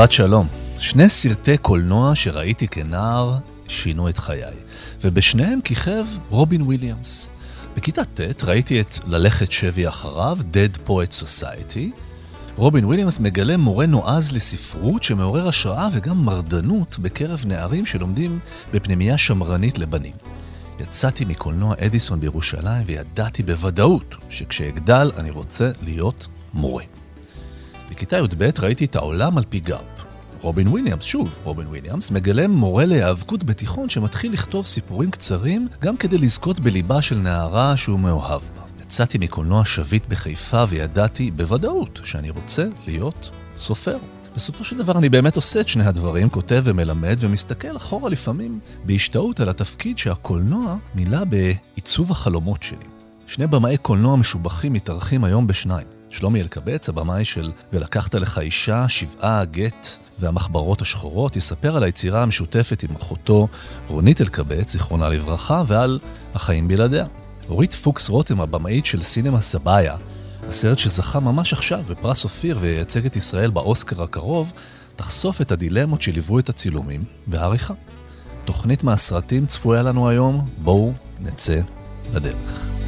שבת שלום. שני סרטי קולנוע שראיתי כנער שינו את חיי, ובשניהם כיכב רובין וויליאמס. בכיתה ט' ראיתי את ללכת שבי אחריו, Dead Poet Society. רובין וויליאמס מגלה מורה נועז לספרות שמעורר השראה וגם מרדנות בקרב נערים שלומדים בפנימייה שמרנית לבנים. יצאתי מקולנוע אדיסון בירושלים וידעתי בוודאות שכשאגדל אני רוצה להיות מורה. בכיתה י"ב ראיתי את העולם על פי גארפ. רובין וויליאמס, שוב, רובין וויליאמס, מגלם מורה להיאבקות בתיכון שמתחיל לכתוב סיפורים קצרים גם כדי לזכות בליבה של נערה שהוא מאוהב בה. יצאתי מקולנוע שביט בחיפה וידעתי בוודאות שאני רוצה להיות סופר. בסופו של דבר אני באמת עושה את שני הדברים, כותב ומלמד, ומסתכל אחורה לפעמים בהשתאות על התפקיד שהקולנוע מילא בעיצוב החלומות שלי. שני במאי קולנוע משובחים מתארחים היום בשניים. שלומי אלקבץ, הבמאי של "ולקחת לך אישה", "שבעה", "גט" והמחברות השחורות, יספר על היצירה המשותפת עם אחותו רונית אלקבץ, זיכרונה לברכה, ועל החיים בלעדיה. אורית פוקס רותם, הבמאית של סינמה סבאיה, הסרט שזכה ממש עכשיו בפרס אופיר וייצג את ישראל באוסקר הקרוב, תחשוף את הדילמות שליוו את הצילומים והעריכה. תוכנית מהסרטים צפויה לנו היום, בואו נצא לדרך.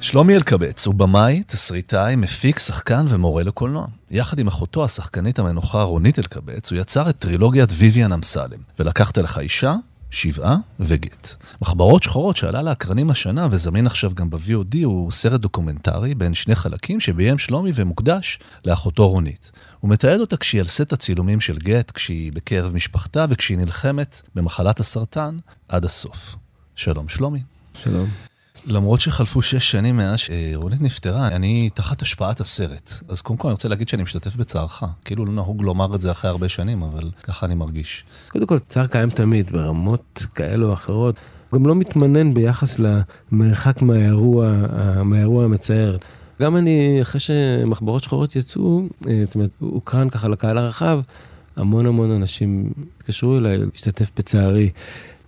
שלומי אלקבץ הוא במאי, תסריטאי, מפיק, שחקן ומורה לקולנוע. יחד עם אחותו, השחקנית המנוחה רונית אלקבץ, הוא יצר את טרילוגיית ויויאן אמסלם, ולקחת לך אישה, שבעה וגט. מחברות שחורות שעלה לאקרנים השנה וזמין עכשיו גם ב-VOD הוא סרט דוקומנטרי בן שני חלקים שביים שלומי ומוקדש לאחותו רונית. הוא מתעד אותה כשהיא על סט הצילומים של גט, כשהיא בקרב משפחתה וכשהיא נלחמת במחלת הסרטן עד הסוף. שלום שלומי. שלום. למרות שחלפו שש שנים מאז שרונית נפטרה, אני תחת השפעת הסרט. אז קודם כל אני רוצה להגיד שאני משתתף בצערך. כאילו לא נהוג לומר את זה אחרי הרבה שנים, אבל ככה אני מרגיש. קודם כל, צער קיים תמיד, ברמות כאלו או אחרות. גם לא מתמנן ביחס למרחק מהאירוע, מהאירוע המצער. גם אני, אחרי שמחברות שחורות יצאו, אה, זאת אומרת, הוקרן ככה לקהל הרחב, המון המון אנשים התקשרו אליי להשתתף בצערי.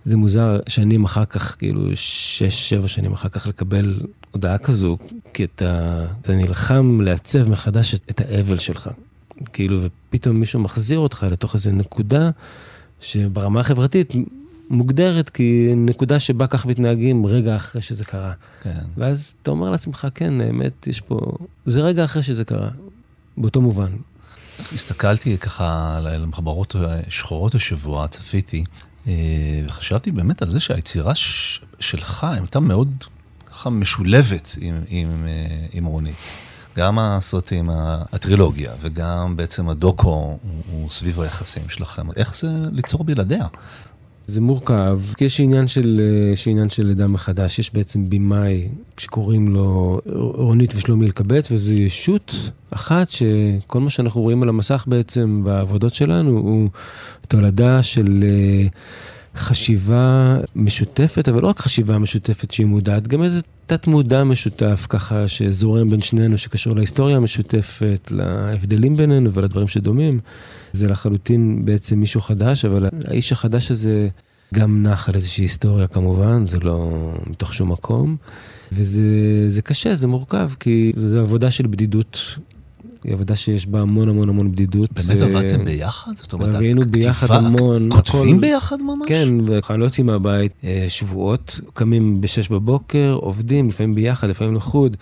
זה מוזר שנים אחר כך, כאילו שש, שבע שנים אחר כך לקבל הודעה כזו, כי אתה, אתה נלחם לעצב מחדש את, את האבל שלך. כאילו, ופתאום מישהו מחזיר אותך לתוך איזו נקודה שברמה החברתית מוגדרת כנקודה שבה כך מתנהגים רגע אחרי שזה קרה. כן. ואז אתה אומר לעצמך, כן, האמת, יש פה... זה רגע אחרי שזה קרה, באותו מובן. הסתכלתי ככה על המחברות שחורות השבוע, צפיתי, אה, וחשבתי באמת על זה שהיצירה שלך הייתה מאוד ככה משולבת עם, עם, אה, עם רונית. גם הסרטים, הטרילוגיה, וגם בעצם הדוקו הוא, הוא סביב היחסים שלכם. איך זה ליצור בלעדיה? זה מורכב, כי יש עניין של, אה, יש של לידה מחדש. יש בעצם במאי שקוראים לו רונית ושלומי אלקבץ, וזו ישות אחת שכל מה שאנחנו רואים על המסך בעצם בעבודות שלנו הוא תולדה של אה, חשיבה משותפת, אבל לא רק חשיבה משותפת שהיא מודעת, גם איזה תת מודע משותף ככה שזורם בין שנינו, שקשור להיסטוריה המשותפת, להבדלים בינינו ולדברים שדומים. זה לחלוטין בעצם מישהו חדש, אבל האיש החדש הזה גם נח על איזושהי היסטוריה כמובן, זה לא מתוך שום מקום. וזה קשה, זה מורכב, כי זו עבודה של בדידות היא עבודה שיש בה המון המון המון בדידות. באמת עבדתם ביחד? זאת אומרת, היינו ביחד המון. כותבים ביחד ממש? כן, לא יוצאים מהבית אה, שבועות, קמים ב-6 בבוקר, עובדים, לפעמים ביחד, לפעמים לחוד.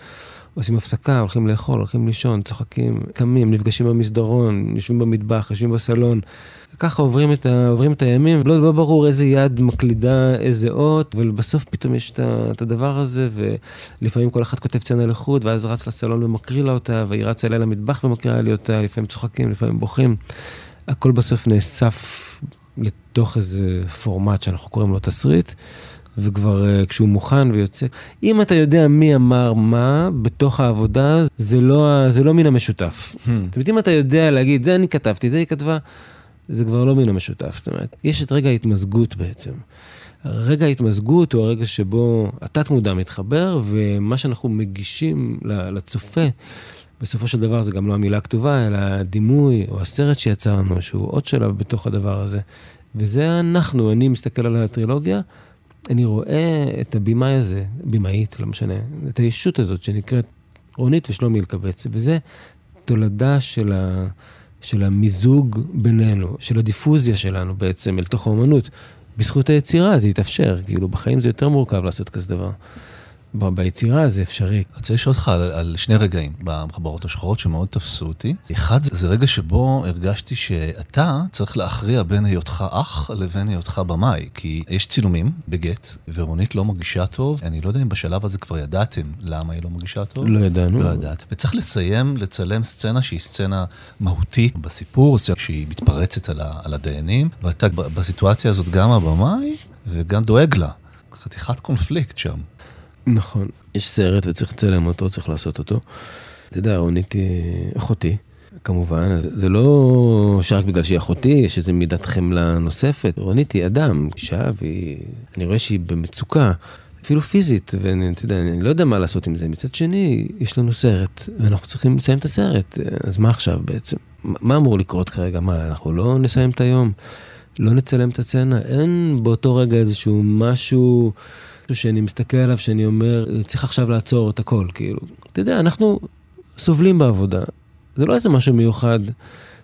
עושים הפסקה, הולכים לאכול, הולכים לישון, צוחקים, קמים, נפגשים במסדרון, יושבים במטבח, יושבים בסלון. ככה עוברים את, ה, עוברים את הימים, לא, לא ברור איזה יד מקלידה איזה אות, אבל בסוף פתאום יש את, את הדבר הזה, ולפעמים כל אחד כותב סצנה לחוד, ואז רץ לסלון ומקריא לה אותה, והיא רצה אליה למטבח ומקריאה לי אותה, לפעמים צוחקים, לפעמים בוכים. הכל בסוף נאסף לתוך איזה פורמט שאנחנו קוראים לו תסריט, וכבר uh, כשהוא מוכן ויוצא. אם אתה יודע מי אמר מה בתוך העבודה, זה לא, זה לא מן המשותף. Hmm. זאת אומרת, אם אתה יודע להגיד, זה אני כתבתי, זה היא כתבה, זה כבר לא מן המשותף. זאת אומרת, יש את רגע ההתמזגות בעצם. רגע ההתמזגות הוא הרגע שבו התת-מודע מתחבר, ומה שאנחנו מגישים לצופה, בסופו של דבר זה גם לא המילה הכתובה, אלא הדימוי או הסרט שיצרנו, שהוא עוד שלב בתוך הדבר הזה. וזה אנחנו, אני מסתכל על הטרילוגיה, אני רואה את הבמאי הזה, במאית, לא משנה, את הישות הזאת שנקראת רונית ושלומי אלקבץ, וזה תולדה של, ה, של המיזוג בינינו, של הדיפוזיה שלנו בעצם אל תוך האומנות. בזכות היצירה זה התאפשר, כאילו בחיים זה יותר מורכב לעשות כזה דבר. ביצירה זה אפשרי. אני רוצה לשאול אותך על, על שני רגעים במחברות השחורות שמאוד תפסו אותי. אחד, זה רגע שבו הרגשתי שאתה צריך להכריע בין היותך אח לבין היותך במאי. כי יש צילומים בגט, ורונית לא מרגישה טוב. אני לא יודע אם בשלב הזה כבר ידעתם למה היא לא מרגישה טוב. לא ידענו. לא ידעת. וצריך לסיים, לצלם סצנה שהיא סצנה מהותית בסיפור, שהיא מתפרצת על, ה, על הדיינים, ואתה בסיטואציה הזאת גם הבמאי וגם דואג לה. חתיכת קונפליקט שם. נכון. יש סרט וצריך לצלם אותו, צריך לעשות אותו. אתה יודע, רונית היא אחותי, כמובן, זה לא שרק בגלל שהיא אחותי, יש איזו מידת חמלה נוספת. רונית היא אדם, אישה, ואני רואה שהיא במצוקה. אפילו פיזית, ואתה יודע, אני לא יודע מה לעשות עם זה. מצד שני, יש לנו סרט, ואנחנו צריכים לסיים את הסרט, אז מה עכשיו בעצם? מה אמור לקרות כרגע? מה, אנחנו לא נסיים את היום? לא נצלם את הסצנה? אין באותו רגע איזשהו משהו... משהו שאני מסתכל עליו, שאני אומר, צריך עכשיו לעצור את הכל, כאילו. אתה יודע, אנחנו סובלים בעבודה. זה לא איזה משהו מיוחד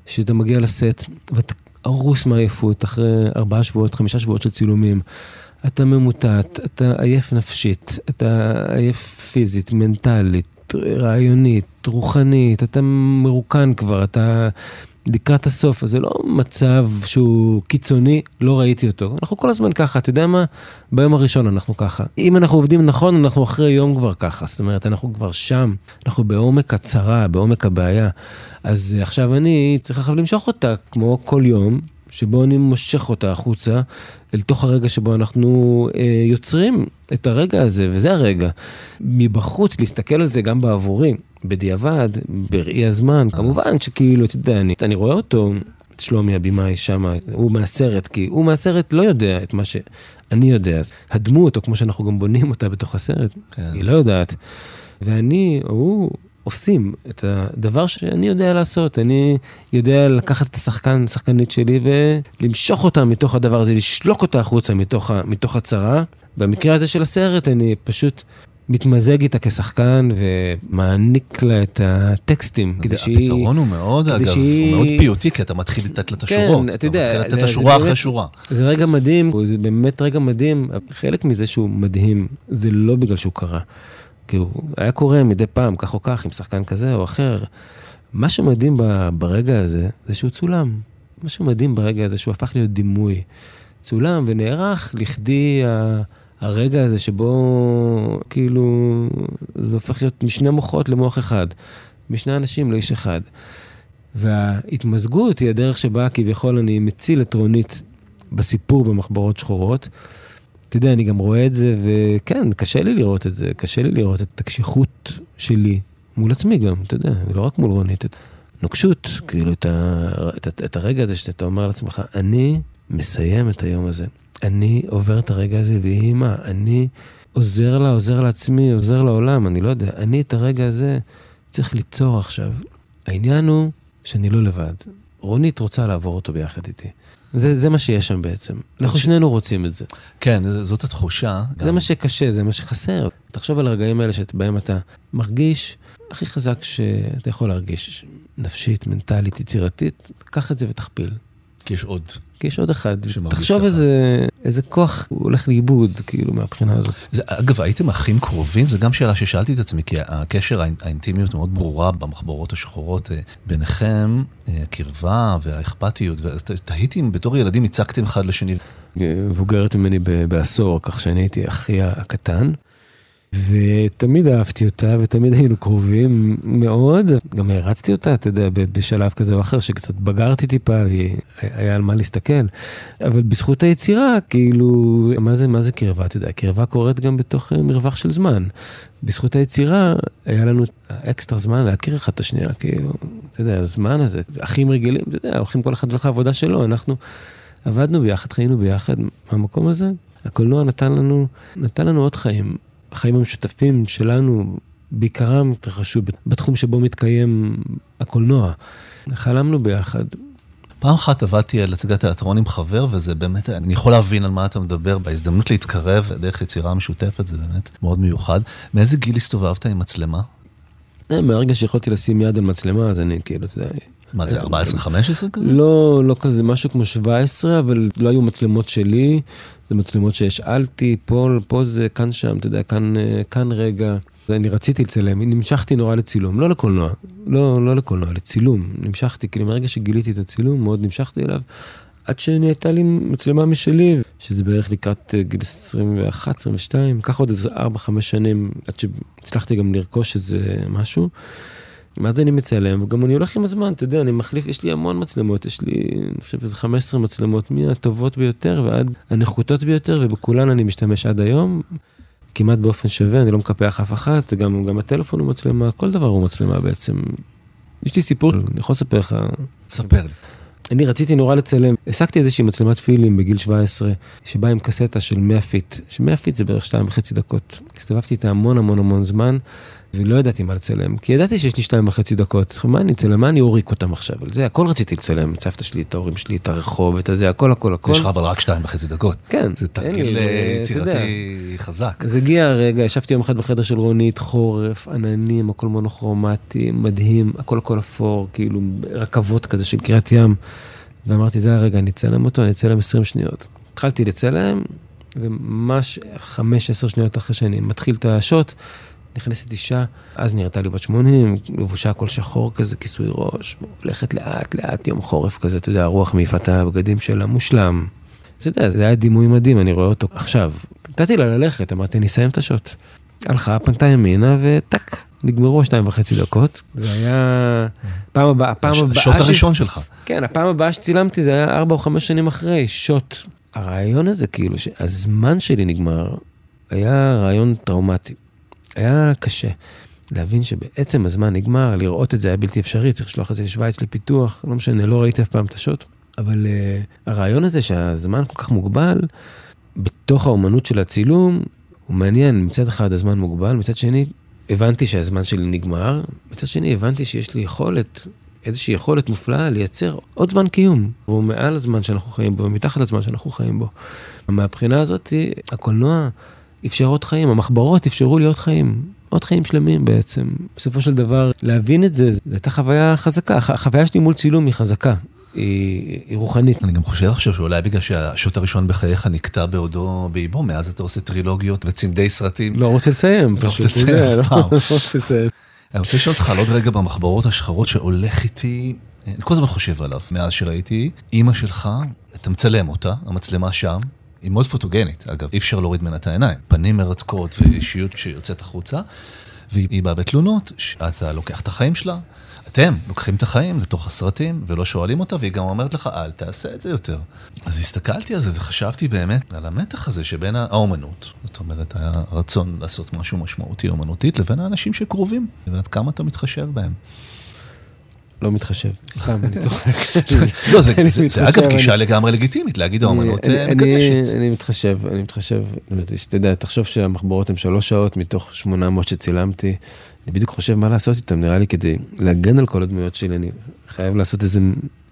שאתה מגיע לסט ואתה הרוס מעייפות אחרי ארבעה שבועות, חמישה שבועות של צילומים. אתה ממוטט, אתה עייף נפשית, אתה עייף פיזית, מנטלית, רעיונית, רוחנית, אתה מרוקן כבר, אתה לקראת הסוף, אז זה לא מצב שהוא קיצוני, לא ראיתי אותו. אנחנו כל הזמן ככה, אתה יודע מה? ביום הראשון אנחנו ככה. אם אנחנו עובדים נכון, אנחנו אחרי יום כבר ככה. זאת אומרת, אנחנו כבר שם, אנחנו בעומק הצרה, בעומק הבעיה. אז עכשיו אני צריך עכשיו למשוך אותה, כמו כל יום, שבו אני מושך אותה החוצה, אל תוך הרגע שבו אנחנו אה, יוצרים את הרגע הזה, וזה הרגע. מבחוץ, להסתכל על זה גם בעבורי, בדיעבד, בראי הזמן, כמובן שכאילו, אתה יודע, אני, אני רואה אותו, את שלומי הבמאי שם, הוא מהסרט, כי הוא מהסרט לא יודע את מה שאני יודע. הדמות, או כמו שאנחנו גם בונים אותה בתוך הסרט, כן. היא לא יודעת. ואני, הוא, עושים את הדבר שאני יודע לעשות. אני יודע לקחת את השחקן, שחקנית שלי, ולמשוך אותה מתוך הדבר הזה, לשלוק אותה החוצה מתוך, מתוך הצרה. במקרה הזה של הסרט, אני פשוט מתמזג איתה כשחקן ומעניק לה את הטקסטים. כדי שהיא... הפתרון הוא מאוד, אגב, שהיא... הוא מאוד פיוטי, כי אתה מתחיל לתת לה את השורות. כן, אתה יודע. אתה מתחיל לתת לה שורה אחרי שורה. זה רגע מדהים, זה באמת רגע מדהים. חלק מזה שהוא מדהים, זה לא בגלל שהוא קרה. כי הוא היה קורה מדי פעם, כך או כך, עם שחקן כזה או אחר. מה שמדהים ברגע הזה, זה שהוא צולם. מה שמדהים ברגע הזה, שהוא הפך להיות דימוי. צולם ונערך לכדי הרגע הזה שבו כאילו זה הופך להיות משני מוחות למוח אחד, משני אנשים לאיש אחד. וההתמזגות היא הדרך שבה כביכול אני מציל את רונית בסיפור במחברות שחורות. אתה יודע, אני גם רואה את זה, וכן, קשה לי לראות את זה, קשה לי לראות את הקשיחות שלי מול עצמי גם, אתה יודע, לא רק מול רונית, נוקשות, כאילו את, ה, את, את הרגע הזה שאתה אומר לעצמך, אני מסיים את היום הזה. אני עובר את הרגע הזה, ויהי מה, אני עוזר לה, עוזר לעצמי, עוזר לעולם, אני לא יודע. אני את הרגע הזה צריך ליצור עכשיו. העניין הוא שאני לא לבד. רונית רוצה לעבור אותו ביחד איתי. זה, זה מה שיש שם בעצם. אנחנו שנינו רוצים את זה. כן, זאת התחושה. זה גם... מה שקשה, זה מה שחסר. תחשוב על הרגעים האלה שבהם אתה מרגיש הכי חזק שאתה יכול להרגיש, נפשית, מנטלית, יצירתית, קח את זה ותכפיל. כי יש עוד. כי יש עוד אחד. תחשוב ככה. איזה, איזה כוח הוא הולך לאיבוד, כאילו, מהבחינה הזאת. זה, אגב, הייתם אחים קרובים? זו גם שאלה ששאלתי את עצמי, כי הקשר, האינ- האינטימיות מאוד ברורה במחברות השחורות אה, ביניכם, אה, הקרבה והאכפתיות, ותהיתי אם בתור ילדים הצקתם אחד לשני. מבוגרת ממני בעשור, כך שאני הייתי אחי הקטן. ותמיד אהבתי אותה, ותמיד היינו קרובים מאוד. גם הרצתי אותה, אתה יודע, בשלב כזה או אחר, שקצת בגרתי טיפה, והיה על מה להסתכל. אבל בזכות היצירה, כאילו, מה זה, מה זה קרבה? אתה יודע, קרבה קורית גם בתוך אה, מרווח של זמן. בזכות היצירה, היה לנו אקסטרה זמן להכיר אחד את השנייה, כאילו, אתה יודע, הזמן הזה, אחים רגילים, אתה יודע, הולכים כל אחד הולך לעבודה שלו, אנחנו עבדנו ביחד, חיינו ביחד, מהמקום הזה, הקולנוע נתן לנו, נתן לנו עוד חיים. החיים המשותפים שלנו, בעיקרם התרחשו בתחום שבו מתקיים הקולנוע. חלמנו ביחד. פעם אחת עבדתי על הצגת תיאטרון עם חבר, וזה באמת, אני יכול להבין על מה אתה מדבר, בהזדמנות להתקרב דרך יצירה משותפת, זה באמת מאוד מיוחד. מאיזה גיל הסתובבת עם מצלמה? אה, מהרגע שיכולתי לשים יד על מצלמה, אז אני כאילו, אתה יודע... מה זה, 14-15 כזה? לא, לא כזה, משהו כמו 17, אבל לא היו מצלמות שלי, זה מצלמות שהשאלתי, פה, פה זה, כאן שם, אתה יודע, כאן, אה, כאן רגע. אני רציתי לצלם, נמשכתי נורא לצילום, לא לקולנוע, לא, לא לקולנוע, לצילום. נמשכתי, כאילו מרגע שגיליתי את הצילום, מאוד נמשכתי אליו, עד שנהייתה לי מצלמה משלי, שזה בערך לקראת אה, גיל 21-22, לקח עוד איזה 4-5 שנים, עד שהצלחתי גם לרכוש איזה משהו. זה אני מצלם, וגם אני הולך עם הזמן, אתה יודע, אני מחליף, יש לי המון מצלמות, יש לי, אני חושב, איזה 15 מצלמות, מהטובות ביותר ועד הנחותות ביותר, ובכולן אני משתמש עד היום, כמעט באופן שווה, אני לא מקפח אף אחת, גם, גם הטלפון הוא מצלמה, כל דבר הוא מצלמה בעצם. יש לי סיפור, אני יכול לספר לך. ספר לי. אני רציתי נורא לצלם, השגתי איזושהי מצלמת פילם בגיל 17, שבאה עם קסטה של 100 feet, ש-100 feet זה בערך 2.5 דקות. הסתובבתי איתה המון המון המון זמן, ולא ידעתי מה לצלם, כי ידעתי שיש לי 2.5 דקות. מה אני אצלם? מה אני אוריק אותם עכשיו? על זה הכל רציתי לצלם, את סבתא שלי, את ההורים שלי, את הרחוב, את הזה, הכל הכל הכל. יש לך אבל רק שתיים וחצי דקות. כן, זה תרגיל אה, יודע. יצירתי חזק. אז הגיע הרגע, ישבתי יום אחד בחדר של רונית, חורף, עננים, הכל מונוכרומטי, מדהים, הכל הכל אפור, כאילו רכבות כזה של קריית ים. ואמרתי, זה הרגע, אני אצלם אותו, אני אצלם 20 שניות. התחלתי לצלם, וממש 5-10 שניות אחרי שאני מתחיל את השוט, נכנסת אישה, אז נראתה לי בת 80, לבושה הכל שחור כזה, כיסוי ראש, הולכת לאט לאט, יום חורף כזה, אתה יודע, הרוח מעיפה את הבגדים שלה, מושלם. אתה יודע, זה היה דימוי מדהים, אני רואה אותו עכשיו. נתתי לה ללכת, אמרתי, אני אסיים את השוט. הלכה, פנתה ימינה, וטאק, נגמרו השתיים וחצי דקות. זה היה... פעם הבאה, הפעם הבאה... השוט הראשון שלך. כן, הפעם הבאה שצילמתי זה היה ארבע או חמש שנים אחרי, שוט. הרעיון הזה, כאילו, שהזמן שלי נגמר, היה רעיון טראומטי. היה קשה. להבין שבעצם הזמן נגמר, לראות את זה היה בלתי אפשרי, צריך לשלוח את זה לשוויץ לפיתוח, לא משנה, לא ראיתי אף פעם את השוט. אבל uh, הרעיון הזה שהזמן כל כך מוגבל, בתוך האומנות של הצילום, הוא מעניין, מצד אחד הזמן מוגבל, מצד שני, הבנתי שהזמן שלי נגמר, מצד שני הבנתי שיש לי יכולת, איזושהי יכולת מופלאה לייצר עוד זמן קיום. והוא מעל הזמן שאנחנו חיים בו, ומתחת לזמן שאנחנו חיים בו. מהבחינה הזאת, הקולנוע אפשר עוד חיים, המחברות אפשרו לי עוד חיים. עוד חיים שלמים בעצם. בסופו של דבר, להבין את זה, זו הייתה חוויה חזקה. הח- החוויה שלי מול צילום היא חזקה, היא, היא רוחנית. אני גם חושב עכשיו שאולי בגלל שהשוט הראשון בחייך נקטע בעודו באיבו, מאז אתה עושה טרילוגיות וצמדי סרטים. לא רוצה לסיים, לא פשוט. רוצה לסיים אף לא- פעם. לא רוצה לסיים. אני רוצה לשאול אותך על עוד רגע במחברות השחרות שהולך איתי, אני כל הזמן חושב עליו, מאז שראיתי, אימא שלך, אתה מצלם אותה, המצלמה שם, היא מאוד פוטוגנית, אגב, אי אפשר להוריד ממנה את העיניים. פנים מרתקות ואישיות שיוצאת החוצה, והיא באה בתלונות, שאתה לוקח את החיים שלה, אתם לוקחים את החיים לתוך הסרטים ולא שואלים אותה, והיא גם אומרת לך, אל תעשה את זה יותר. אז הסתכלתי על זה וחשבתי באמת על המתח הזה שבין האומנות, זאת אומרת, הרצון לעשות משהו משמעותי אומנותית, לבין האנשים שקרובים, ועד כמה אתה מתחשב בהם. לא מתחשב, סתם, אני צוחק. לא, זה, אגב גישה לגמרי לגיטימית, להגיד האומנות מקדשת. אני מתחשב, אני מתחשב. אתה יודע, תחשוב שהמחברות הן שלוש שעות מתוך 800 שצילמתי. אני בדיוק חושב מה לעשות איתם, נראה לי כדי להגן על כל הדמויות שלי, אני חייב לעשות איזה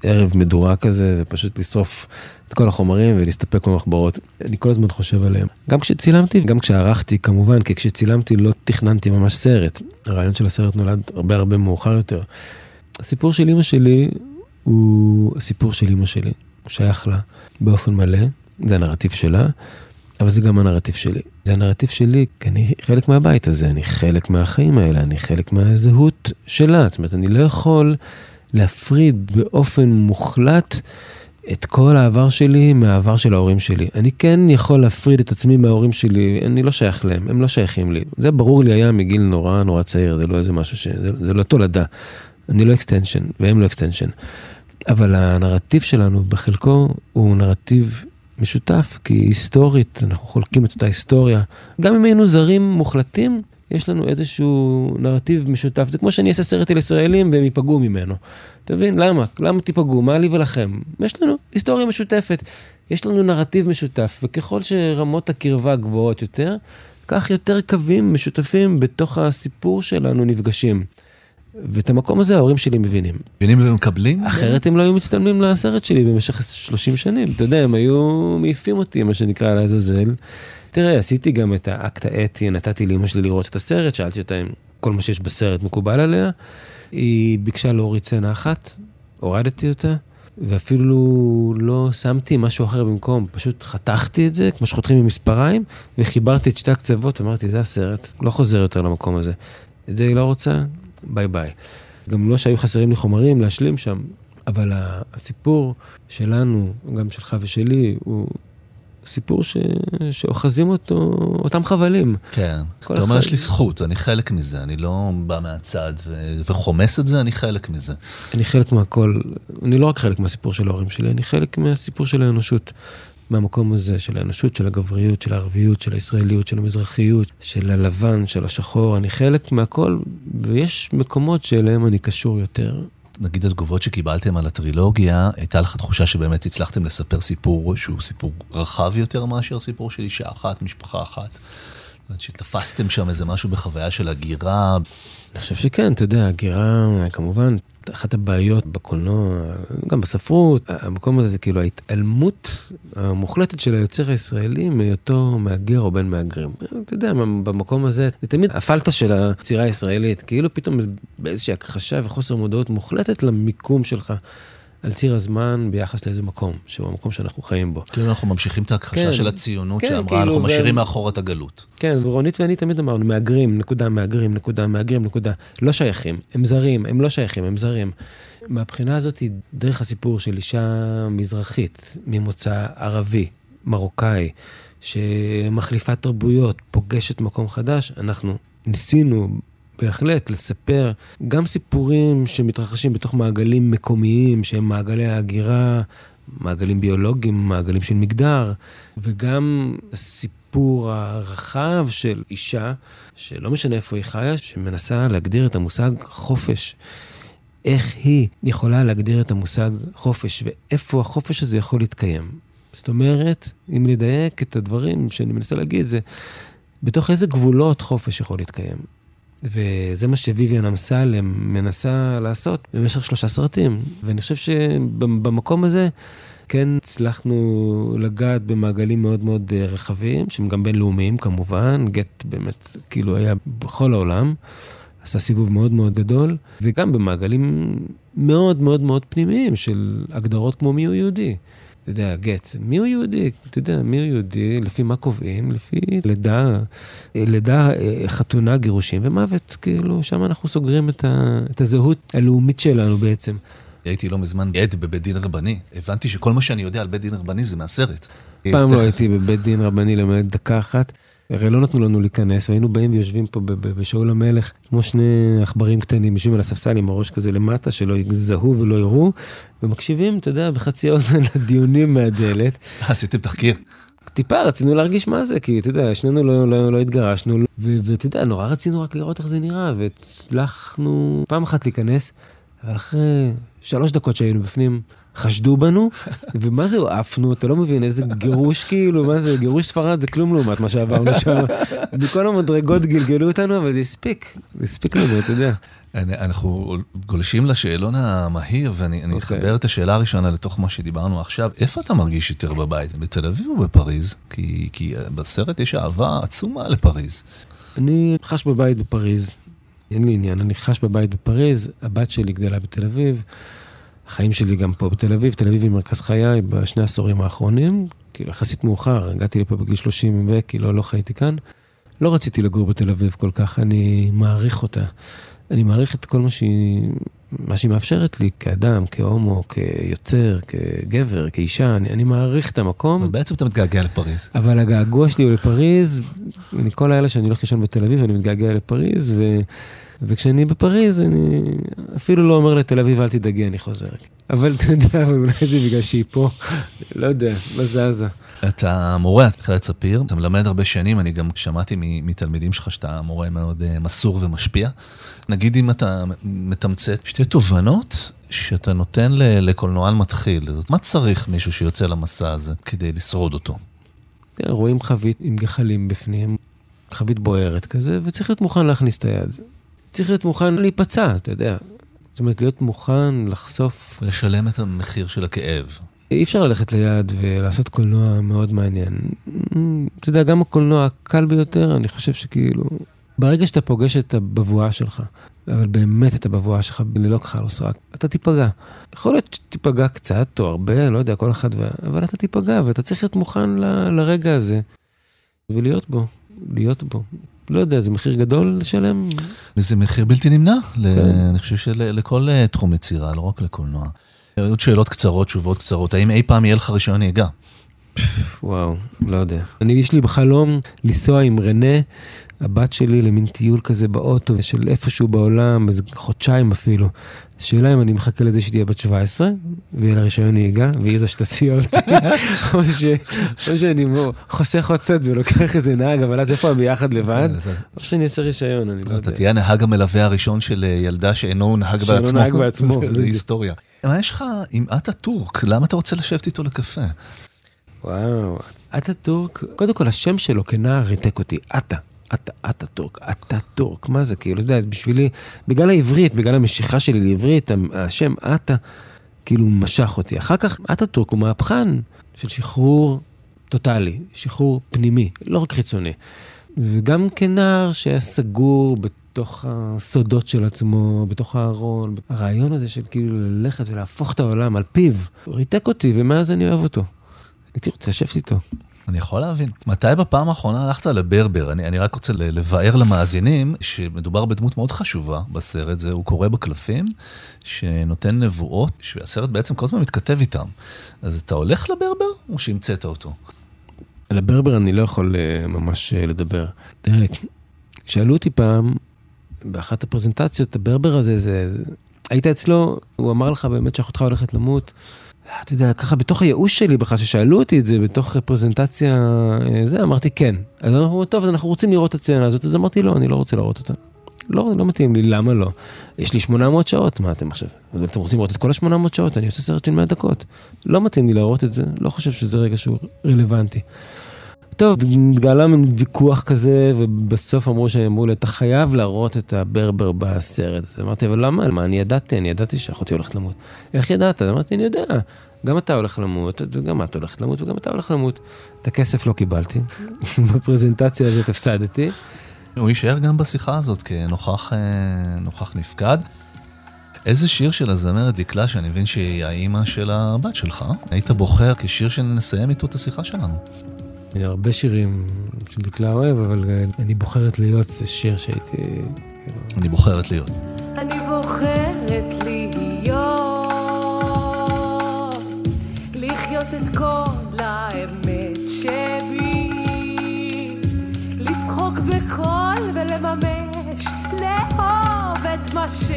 ערב מדורה כזה, ופשוט לשרוף את כל החומרים ולהסתפק במחברות. אני כל הזמן חושב עליהם. גם כשצילמתי, גם כשערכתי, כמובן, כי כשצילמתי לא תכננתי ממש סרט. הרעיון של הסרט נולד הרבה הרבה מאוחר יותר. הסיפור של אימא שלי הוא הסיפור של אימא שלי. שייך לה באופן מלא, זה הנרטיב שלה, אבל זה גם הנרטיב שלי. זה הנרטיב שלי, כי אני חלק מהבית הזה, אני חלק מהחיים האלה, אני חלק מהזהות שלה. זאת אומרת, אני לא יכול להפריד באופן מוחלט את כל העבר שלי מהעבר של ההורים שלי. אני כן יכול להפריד את עצמי מההורים שלי, אני לא שייך להם, הם לא שייכים לי. זה ברור לי היה מגיל נורא נורא צעיר, זה לא איזה משהו ש... זה, זה לא תולדה. אני לא extension, והם לא extension. אבל הנרטיב שלנו בחלקו הוא נרטיב משותף, כי היסטורית, אנחנו חולקים את אותה היסטוריה. גם אם היינו זרים מוחלטים, יש לנו איזשהו נרטיב משותף. זה כמו שאני אעשה סרט על ישראלים והם ייפגעו ממנו. אתה מבין? למה? למה תיפגעו? מה לי ולכם? יש לנו היסטוריה משותפת. יש לנו נרטיב משותף, וככל שרמות הקרבה גבוהות יותר, כך יותר קווים משותפים בתוך הסיפור שלנו נפגשים. ואת המקום הזה ההורים שלי מבינים. מבינים ומקבלים? אחרת הם לא היו מצטלמים לסרט שלי במשך 30 שנים. אתה יודע, הם היו מעיפים אותי, מה שנקרא, לעזאזל. תראה, עשיתי גם את האקט האתי, נתתי לאמא שלי לראות את הסרט, שאלתי אותה אם כל מה שיש בסרט מקובל עליה. היא ביקשה להוריד סצנה אחת, הורדתי אותה, ואפילו לא שמתי משהו אחר במקום, פשוט חתכתי את זה, כמו שחותכים ממספריים, וחיברתי את שתי הקצוות, ואמרתי, זה הסרט, לא חוזר יותר למקום הזה. את זה היא לא רוצה, ביי ביי. גם לא שהיו חסרים לי חומרים להשלים שם, אבל הסיפור שלנו, גם שלך ושלי, הוא סיפור ש... שאוחזים אותו, אותם חבלים. כן. אתה אומר, יש לי זכות, אני חלק מזה, אני לא בא מהצד ו... וחומס את זה, אני חלק מזה. אני חלק מהכל, אני לא רק חלק מהסיפור של ההורים שלי, אני חלק מהסיפור של האנושות. מהמקום הזה של האנושות, של הגבריות, של הערביות, של הישראליות, של המזרחיות, של הלבן, של השחור, אני חלק מהכל, ויש מקומות שאליהם אני קשור יותר. נגיד התגובות שקיבלתם על הטרילוגיה, הייתה לך תחושה שבאמת הצלחתם לספר סיפור שהוא סיפור רחב יותר מאשר סיפור של אישה אחת, משפחה אחת? זאת אומרת שתפסתם שם איזה משהו בחוויה של הגירה. אני חושב שכן, אתה יודע, הגירה, כמובן, אחת הבעיות בקולנוע, גם בספרות, המקום הזה זה כאילו ההתעלמות המוחלטת של היוצר הישראלי מהיותו מהגר או בן מהגרים. אתה יודע, במקום הזה, זה תמיד הפלטה של היצירה הישראלית, כאילו פתאום באיזושהי הכחשה וחוסר מודעות מוחלטת למיקום שלך. על ציר הזמן ביחס לאיזה מקום, שהוא המקום שאנחנו חיים בו. כאילו אנחנו ממשיכים את ההכחשה כן, של הציונות כן, שאמרה, כאילו, אנחנו משאירים ו... מאחור את הגלות. כן, ורונית ואני תמיד אמרנו, מהגרים, נקודה, מהגרים, נקודה, מהגרים, נקודה. לא שייכים, הם זרים, הם לא שייכים, הם זרים. מהבחינה הזאת, דרך הסיפור של אישה מזרחית, ממוצא ערבי, מרוקאי, שמחליפה תרבויות, פוגשת מקום חדש, אנחנו ניסינו בהחלט, לספר גם סיפורים שמתרחשים בתוך מעגלים מקומיים, שהם מעגלי ההגירה, מעגלים ביולוגיים, מעגלים של מגדר, וגם הסיפור הרחב של אישה, שלא משנה איפה היא חיה, שמנסה להגדיר את המושג חופש. איך היא יכולה להגדיר את המושג חופש, ואיפה החופש הזה יכול להתקיים. זאת אומרת, אם לדייק את הדברים שאני מנסה להגיד, זה בתוך איזה גבולות חופש יכול להתקיים. וזה מה שוויvian אמסלם מנסה לעשות במשך שלושה סרטים. ואני חושב שבמקום הזה כן הצלחנו לגעת במעגלים מאוד מאוד אה, רחבים, שהם גם בינלאומיים כמובן, גט באמת כאילו היה בכל העולם. עשה סיבוב מאוד מאוד גדול, וגם במעגלים מאוד מאוד מאוד פנימיים של הגדרות כמו מיהו יהודי. אתה יודע, גט, מי הוא יהודי? אתה יודע, מי הוא יהודי? לפי מה קובעים? לפי לידה, לידה, חתונה, גירושים ומוות. כאילו, שם אנחנו סוגרים את, ה, את הזהות הלאומית שלנו בעצם. הייתי לא מזמן עד בבית דין רבני. הבנתי שכל מה שאני יודע על בית דין רבני זה מהסרט. פעם לא הייתי בבית דין רבני למעט דקה אחת. הרי לא נתנו לנו להיכנס, והיינו באים ויושבים פה בשאול המלך, כמו שני עכברים קטנים, יושבים על הספסל עם הראש כזה למטה, שלא יזהו ולא יראו, ומקשיבים, אתה יודע, בחצי אוזן לדיונים מהדלת. עשיתם תחקיר. טיפה רצינו להרגיש מה זה, כי אתה יודע, שנינו לא, לא, לא התגרשנו, ואתה יודע, נורא רצינו רק לראות איך זה נראה, והצלחנו פעם אחת להיכנס, אבל אחרי שלוש דקות שהיינו בפנים, חשדו בנו, ומה זה עפנו, אתה לא מבין איזה גירוש כאילו, מה זה, גירוש ספרד זה כלום לעומת מה שעברנו שם. בכל המדרגות גלגלו אותנו, אבל זה הספיק, זה הספיק לנו, אתה יודע. אנחנו גולשים לשאלון המהיר, ואני okay. אוקיי. אחבר את השאלה הראשונה לתוך מה שדיברנו עכשיו. איפה אתה מרגיש יותר בבית, בתל אביב או בפריז? כי, כי בסרט יש אהבה עצומה לפריז. אני חש בבית בפריז, אין לי עניין, אני חש בבית בפריז, הבת שלי גדלה בתל אביב. החיים שלי גם פה בתל אביב, תל אביב היא מרכז חיי בשני העשורים האחרונים, כאילו יחסית מאוחר, הגעתי לפה בגיל 30 וכאילו לא חייתי כאן. לא רציתי לגור בתל אביב כל כך, אני מעריך אותה. אני מעריך את כל מה שהיא, מה שהיא מאפשרת לי כאדם, כהומו, כיוצר, כגבר, כאישה, אני, אני מעריך את המקום. אבל בעצם אתה מתגעגע לפריז. אבל הגעגוע שלי הוא לפריז, מכל האלה שאני הולך לישון בתל אביב, אני מתגעגע לפריז, ו... וכשאני בפריז, אני אפילו לא אומר לתל אביב, אל תדאגי, אני חוזר. אבל אתה יודע, אולי זה בגלל שהיא פה, לא יודע, לא זזה. אתה מורה, את מכללת ספיר, אתה מלמד הרבה שנים, אני גם שמעתי מתלמידים שלך שאתה מורה מאוד אה, מסור ומשפיע. נגיד אם אתה מתמצת שתי תובנות שאתה נותן לקולנוען מתחיל, מה צריך מישהו שיוצא למסע הזה כדי לשרוד אותו? רואים חבית עם גחלים בפנים, חבית בוערת כזה, וצריך להיות מוכן להכניס את היד. צריך להיות מוכן להיפצע, אתה יודע. זאת אומרת, להיות מוכן לחשוף... לשלם את המחיר של הכאב. אי אפשר ללכת ליד ולעשות קולנוע מאוד מעניין. אתה יודע, גם הקולנוע הקל ביותר, אני חושב שכאילו... ברגע שאתה פוגש את הבבואה שלך, אבל באמת את הבבואה שלך ללא כחל וסרק, אתה תיפגע. יכול להיות שתיפגע קצת או הרבה, לא יודע, כל אחד, ו... אבל אתה תיפגע, ואתה צריך להיות מוכן ל... לרגע הזה, ולהיות בו, להיות בו. לא יודע, זה מחיר גדול לשלם? וזה מחיר בלתי נמנע, כן. אני חושב שלכל אה, תחום יצירה, לא רק לקולנוע. עוד שאלות קצרות, תשובות קצרות. האם אי פעם יהיה לך רישיון נהיגה? וואו, לא יודע. אני, יש לי בחלום לנסוע עם רנה, הבת שלי, למין טיול כזה באוטו של איפשהו בעולם, איזה חודשיים אפילו. שאלה אם אני מחכה לזה שתהיה בת 17, ויהיה לה רישיון נהיגה, והיא זו שתסיע אותי, או, ש, או שאני חוסך עוד קצת ולוקח איזה נהג, אבל אז איפה ביחד לבד? או שאני אעשה רישיון, אני לא יודע. אתה תהיה הנהג המלווה הראשון של ילדה שאינו נהג בעצמו. שאינו נהג בעצמו. זה היסטוריה. מה יש לך עם אטאטורק? למה אתה רוצה לשבת איתו לקפה? וואו, אטא טורק, קודם כל השם שלו כנער ריתק אותי, אטא. אתה, אתה טורק, אתה טורק, מה זה כאילו, אתה יודע, בשבילי, בגלל העברית, בגלל המשיכה שלי לעברית, השם אתה, כאילו משך אותי. אחר כך, אטאטורק הוא מהפכן של שחרור טוטאלי, שחרור פנימי, לא רק חיצוני. וגם כנער שהיה סגור בתוך הסודות של עצמו, בתוך הארון, הרעיון הזה של כאילו ללכת ולהפוך את העולם על פיו, ריתק אותי, ומאז אני אוהב אותו. הייתי רוצה לשבת איתו. אני יכול להבין. מתי בפעם האחרונה הלכת לברבר? אני, אני רק רוצה לבאר למאזינים שמדובר בדמות מאוד חשובה בסרט, זה הוא קורא בקלפים, שנותן נבואות, שהסרט בעצם כל הזמן מתכתב איתם. אז אתה הולך לברבר או שהמצאת אותו? על הברבר אני לא יכול uh, ממש uh, לדבר. תראה, שאלו אותי פעם, באחת הפרזנטציות, הברבר הזה, זה... היית אצלו, הוא אמר לך באמת שאחותך הולכת למות. אתה יודע, ככה בתוך הייאוש שלי בכלל, ששאלו אותי את זה בתוך פרזנטציה, אה, זה, אמרתי כן. אז אנחנו, טוב, אז אנחנו רוצים לראות את הסצנה הזאת, אז אמרתי לא, אני לא רוצה לראות אותה. לא, לא מתאים לי, למה לא? יש לי 800 שעות, מה אתם עכשיו? אתם רוצים לראות את כל ה-800 שעות? אני עושה סרט של 100 דקות. לא מתאים לי לראות את זה, לא חושב שזה רגע שהוא רלוונטי. טוב, התגלה מן ויכוח כזה, ובסוף אמרו שהם אמרו לי, אתה חייב להראות את הברבר בסרט. אז אמרתי, אבל למה? מה, אני ידעתי, אני ידעתי שאחותי הולכת למות. איך ידעת? אמרתי, אני יודע. גם אתה הולך למות, וגם את הולכת למות, וגם אתה הולך למות. את הכסף לא קיבלתי, בפרזנטציה הזאת הפסדתי. הוא יישאר גם בשיחה הזאת כנוכח אה, נפקד. איזה שיר של הזמרת דקלה, שאני מבין שהיא האימא של הבת שלך, היית בוחר כשיר שנסיים איתו את השיחה שלנו? הרבה שירים של דקלה אוהב, אבל אה, אני בוחרת להיות, זה שיר שהייתי... אני בוחרת להיות. אני בוחרת להיות, לחיות את כל האמת שבי, לצחוק בקול ולממש, לאהוב את מה שיש.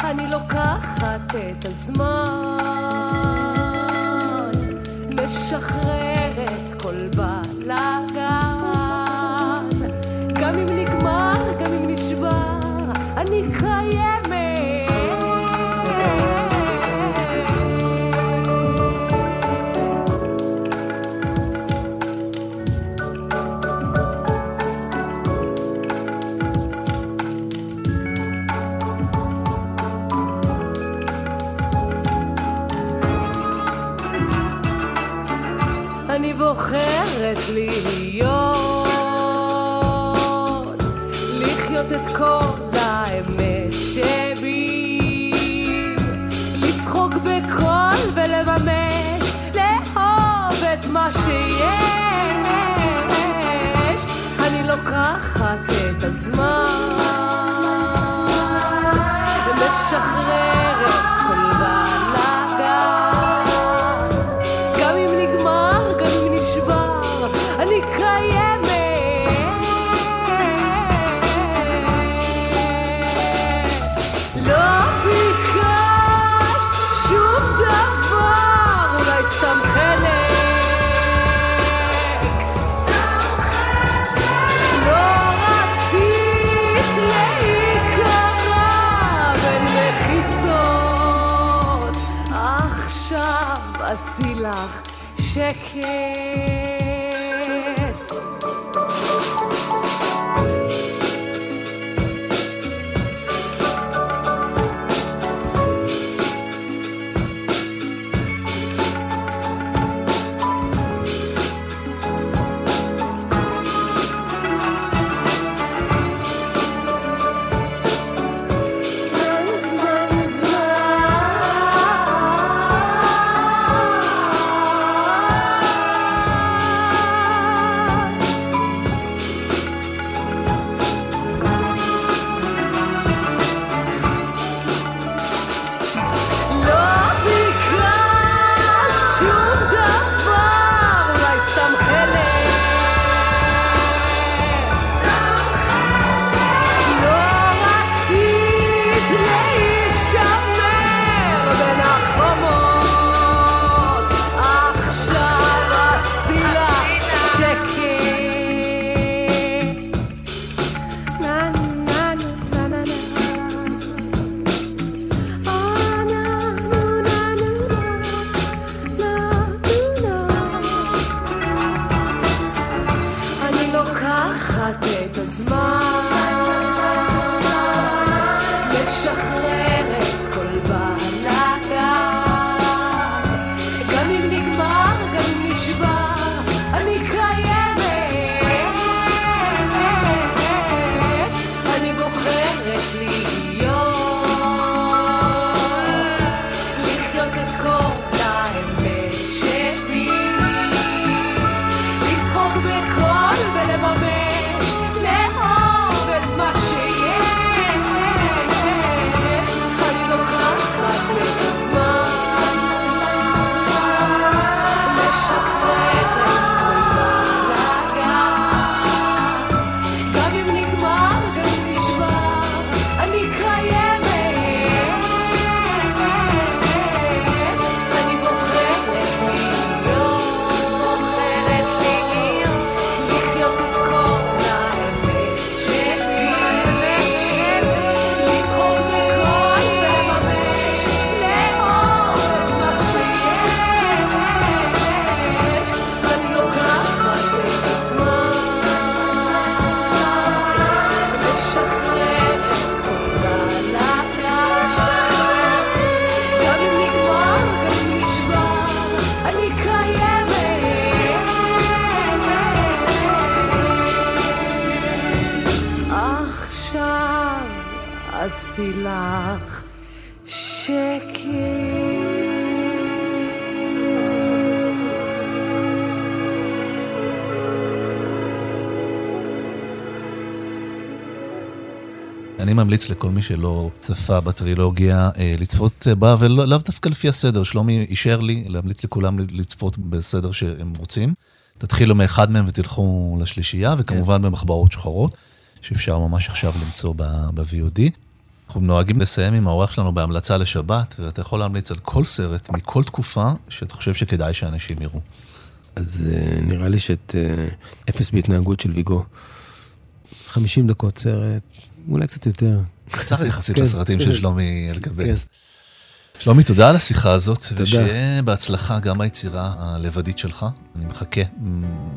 אני לוקחת את הזמן. משחררת כל בלאגן. בוחרת להיות, לחיות את כל האמת שבי, לצחוק בקול ולממש, לאהוב את מה שיש. אני לוקחת את הזמן, ומשחרר ממליץ לכל מי שלא צפה בטרילוגיה אה, לצפות בה, ולאו לאו דווקא לפי הסדר. שלומי אישר לי להמליץ לכולם לצפות בסדר שהם רוצים. תתחילו מאחד מהם ותלכו לשלישייה, וכמובן במחברות שחורות, שאפשר ממש עכשיו למצוא ב-VOD. אנחנו נוהגים לסיים עם האורח שלנו בהמלצה לשבת, ואתה יכול להמליץ על כל סרט מכל תקופה שאתה חושב שכדאי שאנשים יראו. אז uh, נראה לי שאת uh, אפס בהתנהגות של ויגו, 50 דקות סרט, אולי קצת יותר. קצר יחסית כן. לסרטים של שלומי אלקבץ. כן. שלומי, תודה על השיחה הזאת, תודה. ושיהיה בהצלחה גם ביצירה הלבדית שלך. אני מחכה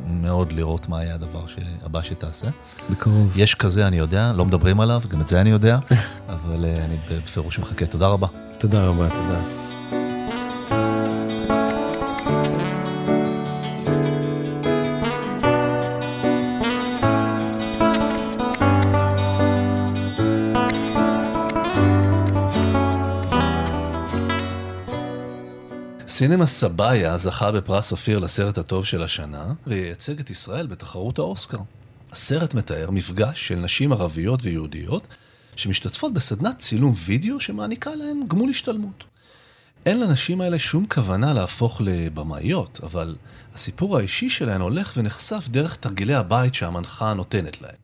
מאוד לראות מה יהיה הדבר הבא שתעשה. בקרוב. יש כזה, אני יודע, לא מדברים עליו, גם את זה אני יודע, אבל אה, אני בפירוש מחכה. תודה רבה. תודה רבה, תודה. סינמה סבאיה זכה בפרס אופיר לסרט הטוב של השנה, וייצג את ישראל בתחרות האוסקר. הסרט מתאר מפגש של נשים ערביות ויהודיות שמשתתפות בסדנת צילום וידאו שמעניקה להן גמול השתלמות. אין לנשים האלה שום כוונה להפוך לבמאיות, אבל הסיפור האישי שלהן הולך ונחשף דרך תרגילי הבית שהמנחה נותנת להן.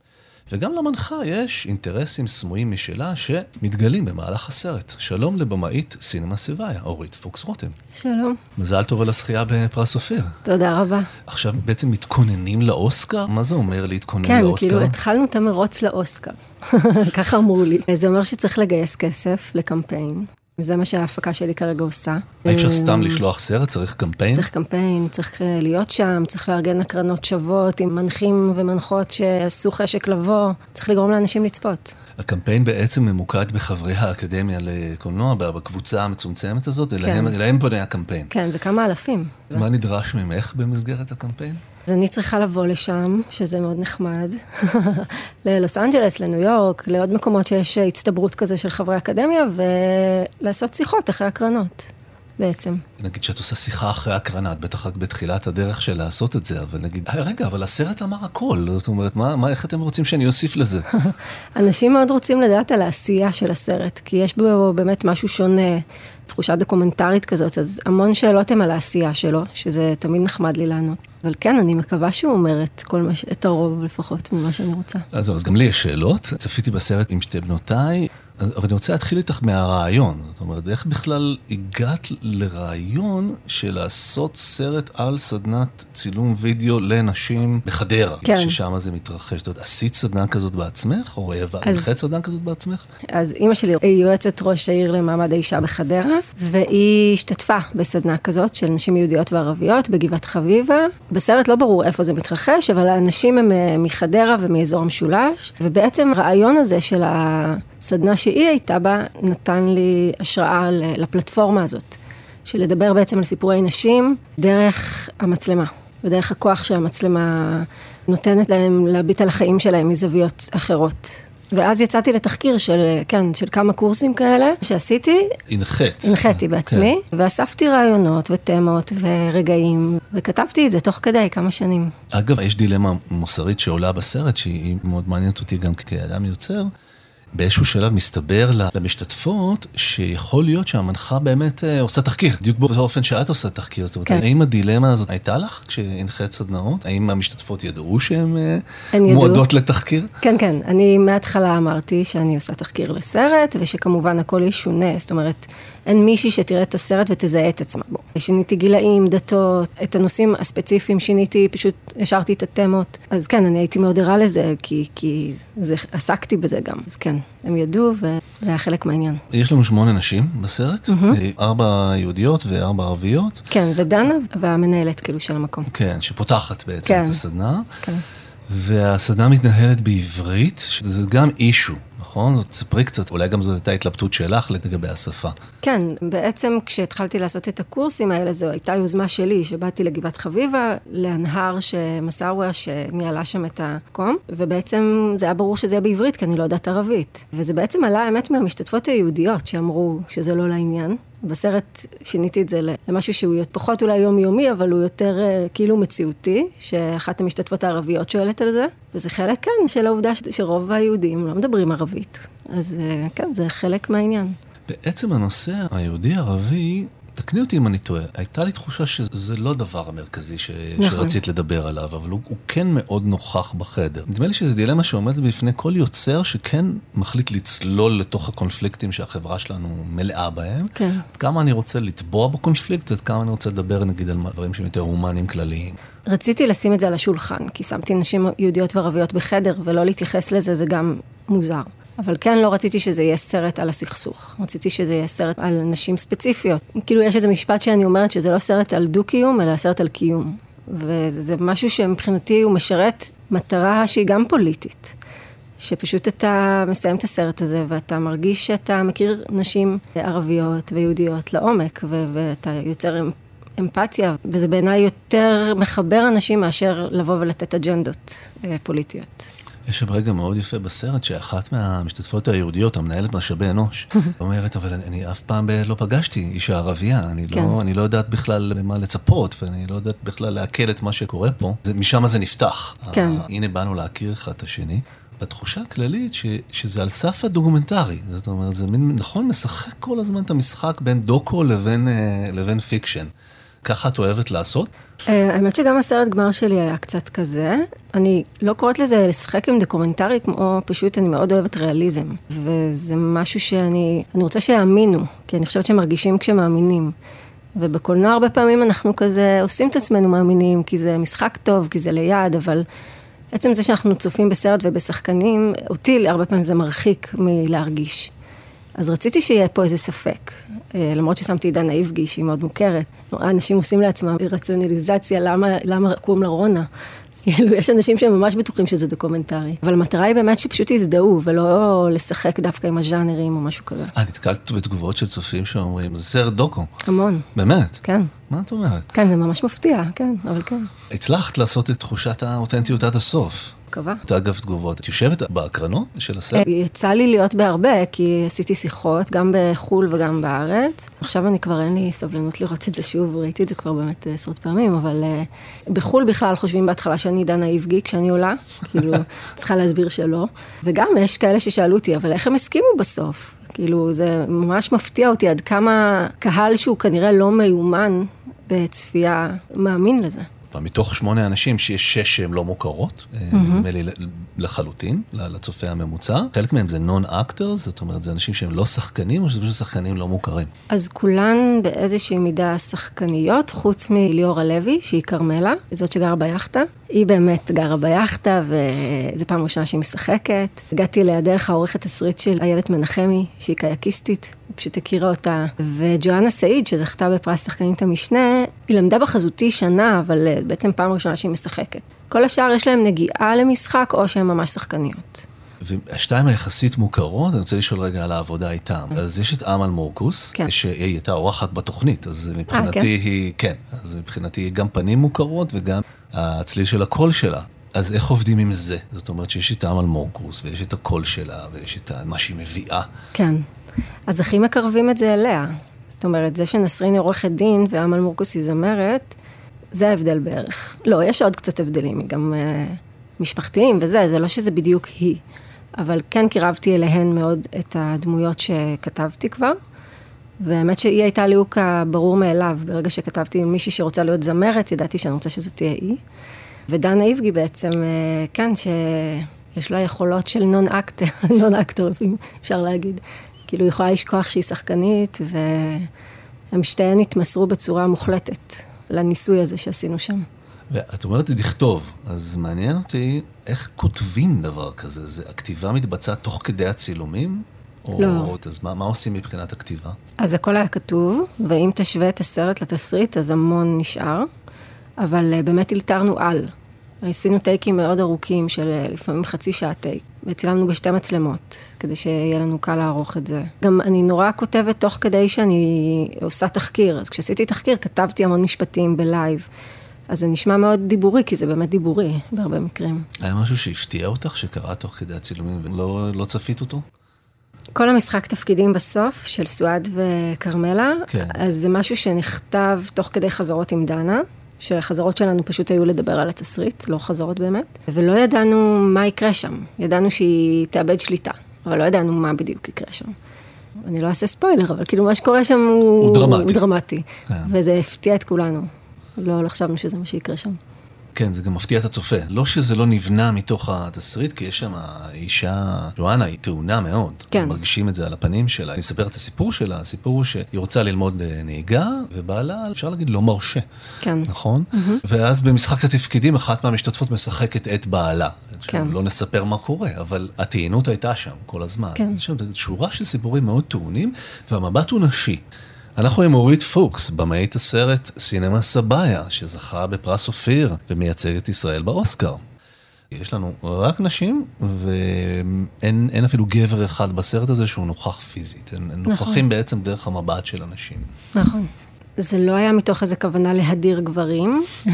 וגם למנחה יש אינטרסים סמויים משלה שמתגלים במהלך הסרט. שלום לבמאית סינמה סיבאיה, אורית פוקס רותם. שלום. מזל טוב על הזכייה בפרס אופיר. תודה רבה. עכשיו בעצם מתכוננים לאוסקר? מה זה אומר להתכונן כן, לאוסקר? כאילו התחלנו את המרוץ לאוסקר. ככה אמרו לי. זה אומר שצריך לגייס כסף לקמפיין. וזה מה שההפקה שלי כרגע עושה. אי אפשר אה, סתם לשלוח סרט, צריך קמפיין? צריך קמפיין, צריך אה, להיות שם, צריך לארגן הקרנות שוות עם מנחים ומנחות שעשו חשק לבוא, צריך לגרום לאנשים לצפות. הקמפיין בעצם ממוקד בחברי האקדמיה לקולנוע, בקבוצה המצומצמת הזאת, כן. אליהם, אליהם פונה הקמפיין. כן, זה כמה אלפים. מה נדרש ממך במסגרת הקמפיין? אז אני צריכה לבוא לשם, שזה מאוד נחמד, ללוס אנג'לס, לניו יורק, לעוד מקומות שיש הצטברות כזה של חברי אקדמיה, ולעשות שיחות אחרי הקרנות, בעצם. נגיד שאת עושה שיחה אחרי הקרנה, את בטח רק בתחילת הדרך של לעשות את זה, אבל נגיד, "אה, רגע, אבל הסרט אמר הכל, זאת אומרת, מה, מה, איך אתם רוצים שאני אוסיף לזה? אנשים מאוד רוצים לדעת על העשייה של הסרט, כי יש בו באמת משהו שונה, תחושה דוקומנטרית כזאת, אז המון שאלות הן על העשייה שלו, שזה תמיד נחמד לי לענות. אבל כן, אני מקווה שהוא אומר את כל מה, את הרוב לפחות ממה שאני רוצה. אז אז גם לי יש שאלות. צפיתי בסרט עם שתי בנותיי, אבל אני רוצה להתחיל איתך מהרעיון. זאת אומרת, איך בכלל הגעת לרעיון של לעשות סרט על סדנת צילום וידאו לנשים בחדרה? כן. ששם זה מתרחש. זאת אומרת, עשית סדנה כזאת בעצמך, או הנחית סדנה כזאת בעצמך? אז אימא שלי היא יועצת ראש העיר למעמד האישה בחדרה, והיא השתתפה בסדנה כזאת של נשים יהודיות וערביות בגבעת חביבה. בסרט לא ברור איפה זה מתרחש, אבל האנשים הם אה, מחדרה ומאזור המשולש, ובעצם הרעיון הזה של הסדנה שהיא הייתה בה, נתן לי השראה לפלטפורמה הזאת, של לדבר בעצם על סיפורי נשים דרך המצלמה. ודרך הכוח שהמצלמה נותנת להם להביט על החיים שלהם מזוויות אחרות. ואז יצאתי לתחקיר של, כן, של כמה קורסים כאלה שעשיתי, הנחית. הנחיתי בעצמי, ואספתי רעיונות ותמות ורגעים, וכתבתי את זה תוך כדי כמה שנים. אגב, יש דילמה מוסרית שעולה בסרט, שהיא מאוד מעניינת אותי גם כאדם יוצר. באיזשהו שלב מסתבר למשתתפות שיכול להיות שהמנחה באמת אה, עושה תחקיר, בדיוק באופן שאת עושה תחקיר. זאת אומרת, כן. האם הדילמה הזאת הייתה לך כשהנחית סדנאות? האם המשתתפות ידעו שהן אה. מועדות לתחקיר? כן, כן, אני מההתחלה אמרתי שאני עושה תחקיר לסרט, ושכמובן הכל ישונה, זאת אומרת, אין מישהי שתראה את הסרט ותזהה את עצמה בו. שיניתי גילאים, דתות, את הנושאים הספציפיים שיניתי, פשוט השארתי את התמות. אז כן, אני הייתי מאוד ערה לזה, כי, כי זה, עסקתי בזה גם. אז כן, הם ידעו, וזה היה חלק מהעניין. יש לנו שמונה נשים בסרט, אה, ארבע יהודיות וארבע ערביות. כן, ודנה והמנהלת כאילו של המקום. כן, שפותחת בעצם כן. את הסדנה. כן. והסדנה מתנהלת בעברית, שזה גם אישו, נכון? זאת ספרי קצת, אולי גם זאת הייתה התלבטות שלך לגבי השפה. כן, בעצם כשהתחלתי לעשות את הקורסים האלה, זו הייתה יוזמה שלי, שבאתי לגבעת חביבה, להנהר מסאווה, שניהלה שם את המקום, ובעצם זה היה ברור שזה יהיה בעברית, כי אני לא יודעת ערבית. וזה בעצם עלה, האמת, מהמשתתפות היהודיות, שאמרו שזה לא לעניין. בסרט שיניתי את זה למשהו שהוא פחות אולי יומיומי, אבל הוא יותר אה, כאילו מציאותי, שאחת המשתתפות הערביות שואלת על זה, וזה חלק, כן, של העובדה שרוב היהודים לא מדברים ערבית. אז אה, כן, זה חלק מהעניין. בעצם הנושא היהודי-ערבי, תקני אותי אם אני טועה, הייתה לי תחושה שזה לא הדבר המרכזי ש... נכון. שרצית לדבר עליו, אבל הוא, הוא כן מאוד נוכח בחדר. נדמה לי שזו דילמה שעומדת בפני כל יוצר שכן מחליט לצלול לתוך הקונפליקטים שהחברה שלנו מלאה בהם. כן. עד כמה אני רוצה לטבוע בקונפליקט, עד כמה אני רוצה לדבר נגיד על דברים שהם יותר הומניים כלליים. רציתי לשים את זה על השולחן, כי שמתי נשים יהודיות וערביות בחדר, ולא להתייחס לזה זה גם מוזר. אבל כן לא רציתי שזה יהיה סרט על הסכסוך, רציתי שזה יהיה סרט על נשים ספציפיות. כאילו יש איזה משפט שאני אומרת שזה לא סרט על דו-קיום, אלא סרט על קיום. וזה משהו שמבחינתי הוא משרת מטרה שהיא גם פוליטית. שפשוט אתה מסיים את הסרט הזה ואתה מרגיש שאתה מכיר נשים ערביות ויהודיות לעומק, ו- ואתה יוצר אמ- אמפתיה, וזה בעיניי יותר מחבר אנשים מאשר לבוא ולתת אג'נדות אה, פוליטיות. יש שם רגע מאוד יפה בסרט, שאחת מהמשתתפות היהודיות, המנהלת משאבי אנוש, אומרת, אבל אני, אני אף פעם לא פגשתי אישה ערבייה, אני, כן. לא, אני לא יודעת בכלל למה לצפות, ואני לא יודעת בכלל לעכל את מה שקורה פה. זה, משם זה נפתח. כן. הנה באנו להכיר אחד את השני. בתחושה הכללית ש, שזה על סף הדוקומנטרי. זאת אומרת, זה מין, נכון, משחק כל הזמן את המשחק בין דוקו לבין, אה, לבין fiction. ככה את אוהבת לעשות? אה, האמת שגם הסרט גמר שלי היה קצת כזה. אני לא קוראת לזה לשחק עם דוקומנטרי, כמו פשוט אני מאוד אוהבת ריאליזם. וזה משהו שאני, אני רוצה שיאמינו, כי אני חושבת שמרגישים כשמאמינים. ובקולנוע הרבה פעמים אנחנו כזה עושים את עצמנו מאמינים, כי זה משחק טוב, כי זה ליד, אבל עצם זה שאנחנו צופים בסרט ובשחקנים, אותי הרבה פעמים זה מרחיק מלהרגיש. אז רציתי שיהיה פה איזה ספק, אה, למרות ששמתי את דנה איבגי, שהיא מאוד מוכרת. אנשים עושים לעצמם רציונליזציה, למה, למה קוראים לה רונה? כאילו, יש אנשים שהם ממש בטוחים שזה דוקומנטרי. אבל המטרה היא באמת שפשוט יזדהו, ולא לשחק דווקא עם הז'אנרים או משהו כזה. אה, נתקלת בתגובות של צופים שאומרים, זה סרט דוקו. המון. באמת? כן. מה את אומרת? כן, זה ממש מפתיע, כן, אבל כן. הצלחת לעשות את תחושת האותנטיות עד הסוף. מקווה. את אגב תגובות. את יושבת בהקרנות של הסרט? אה, יצא לי להיות בהרבה, כי עשיתי שיחות, גם בחו"ל וגם בארץ. עכשיו אני כבר אין לי סבלנות לראות את זה שוב, ראיתי את זה כבר באמת עשרות פעמים, אבל uh, בחו"ל בכלל חושבים בהתחלה שאני דנה איבגי כשאני עולה, כאילו, צריכה להסביר שלא. וגם יש כאלה ששאלו אותי, אבל איך הם הסכימו בסוף? כאילו, זה ממש מפתיע אותי עד כמה קהל שהוא כנראה לא מיומן בצפייה מאמין לזה. מתוך שמונה אנשים שיש שש שהן לא מוכרות, אה, נדמה לי לחלוטין, לצופה הממוצע. חלק מהם זה נון אקטרס, זאת אומרת, זה אנשים שהם לא שחקנים, או שזה פשוט שחקנים לא מוכרים? אז כולן באיזושהי מידה שחקניות, חוץ מליאורה לוי, שהיא כרמלה, זאת שגרה ביאכטה. היא באמת גרה ביאכטה, וזו פעם ראשונה שהיא משחקת. הגעתי אליה דרך העורכת תסריט של איילת מנחמי, שהיא קייקיסטית, פשוט הכירה אותה. וג'ואנה סעיד, שזכתה בפרס שחקנית המשנה, היא למדה בחזותי שנה, אבל אה, בעצם פעם ראשונה שהיא משחקת. כל השאר יש להם נגיעה למשחק, או שהן ממש שחקניות. והשתיים היחסית מוכרות, אני רוצה לשאול רגע על העבודה איתם. אז יש את אמל מורקוס, כן. שהיא הייתה אורחת בתוכנית, אז מבחינתי 아, כן? היא, כן, אז מבחינתי היא גם פנים מוכרות וגם הצליל של הקול שלה. אז איך עובדים עם זה? זאת אומרת שיש את אמל מורקוס, ויש את הקול שלה, ויש את מה שהיא מביאה. כן. אז הכי מקרבים את זה אליה. זאת אומרת, זה שנסרין עורכת דין ואמל מורקוס היא זמרת, זה ההבדל בערך. לא, יש עוד קצת הבדלים, גם uh, משפחתיים וזה, זה לא שזה בדיוק היא. אבל כן קירבתי אליהן מאוד את הדמויות שכתבתי כבר. והאמת שהיא הייתה ליהוק הברור מאליו. ברגע שכתבתי עם מישהי שרוצה להיות זמרת, ידעתי שאני רוצה שזאת תהיה היא. ודנה איבגי בעצם, אה, כן, שיש לה יכולות של נון אקטר, נון אקטור, אפשר להגיד. כאילו, היא יכולה לשכוח שהיא שחקנית, והם שתיהן התמסרו בצורה מוחלטת לניסוי הזה שעשינו שם. ואת אומרת לי לכתוב, אז מעניין אותי איך כותבים דבר כזה. זה, הכתיבה מתבצעת תוך כדי הצילומים? או, לא. אז מה, מה עושים מבחינת הכתיבה? אז הכל היה כתוב, ואם תשווה את הסרט לתסריט, אז המון נשאר, אבל אה, באמת אלתרנו על. עשינו טייקים מאוד ארוכים של אה, לפעמים חצי שעה טייק, וצילמנו בשתי מצלמות, כדי שיהיה לנו קל לערוך את זה. גם אני נורא כותבת תוך כדי שאני עושה תחקיר, אז כשעשיתי תחקיר כתבתי המון משפטים ב live. אז זה נשמע מאוד דיבורי, כי זה באמת דיבורי בהרבה מקרים. היה משהו שהפתיע אותך שקרה תוך כדי הצילומים ולא לא צפית אותו? כל המשחק תפקידים בסוף של סואד וכרמלה, כן. אז זה משהו שנכתב תוך כדי חזרות עם דנה, שהחזרות שלנו פשוט היו לדבר על התסריט, לא חזרות באמת, ולא ידענו מה יקרה שם. ידענו שהיא תאבד שליטה, אבל לא ידענו מה בדיוק יקרה שם. אני לא אעשה ספוילר, אבל כאילו מה שקורה שם הוא, הוא דרמטי. הוא דרמטי. כן. וזה הפתיע את כולנו. לא, לא חשבנו שזה מה שיקרה שם. כן, זה גם מפתיע את הצופה. לא שזה לא נבנה מתוך התסריט, כי יש שם אישה, ג'ואנה, היא טעונה מאוד. כן. מרגישים את זה על הפנים שלה. אני אספר את הסיפור שלה, הסיפור הוא שהיא רוצה ללמוד אה, נהיגה, ובעלה, אפשר להגיד, לא מרשה. כן. נכון? Mm-hmm. ואז במשחק התפקידים, אחת מהמשתתפות משחקת את בעלה. כן. לא נספר מה קורה, אבל הטעינות הייתה שם כל הזמן. כן. יש שם שורה של סיפורים מאוד טעונים, והמבט הוא נשי. אנחנו עם אורית פוקס, במאית הסרט סינמה סבאיה, שזכה בפרס אופיר ומייצג את ישראל באוסקר. יש לנו רק נשים, ואין אפילו גבר אחד בסרט הזה שהוא נוכח פיזית. הם נכון. נוכחים בעצם דרך המבט של אנשים. נכון. זה לא היה מתוך איזה כוונה להדיר גברים.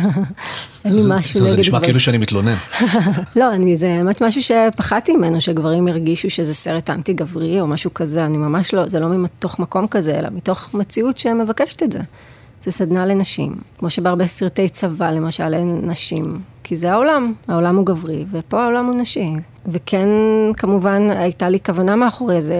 אין לי זה- משהו זה נגד נשמע גברים. כאילו שאני מתלונן. לא, אני, זה באמת משהו שפחדתי ממנו, שגברים הרגישו שזה סרט אנטי גברי או משהו כזה, אני ממש לא, זה לא מתוך מקום כזה, אלא מתוך מציאות שמבקשת את זה. זה סדנה לנשים, כמו שבהרבה סרטי צבא, למשל, אין נשים, כי זה העולם, העולם הוא גברי, ופה העולם הוא נשי. וכן, כמובן, הייתה לי כוונה מאחורי זה,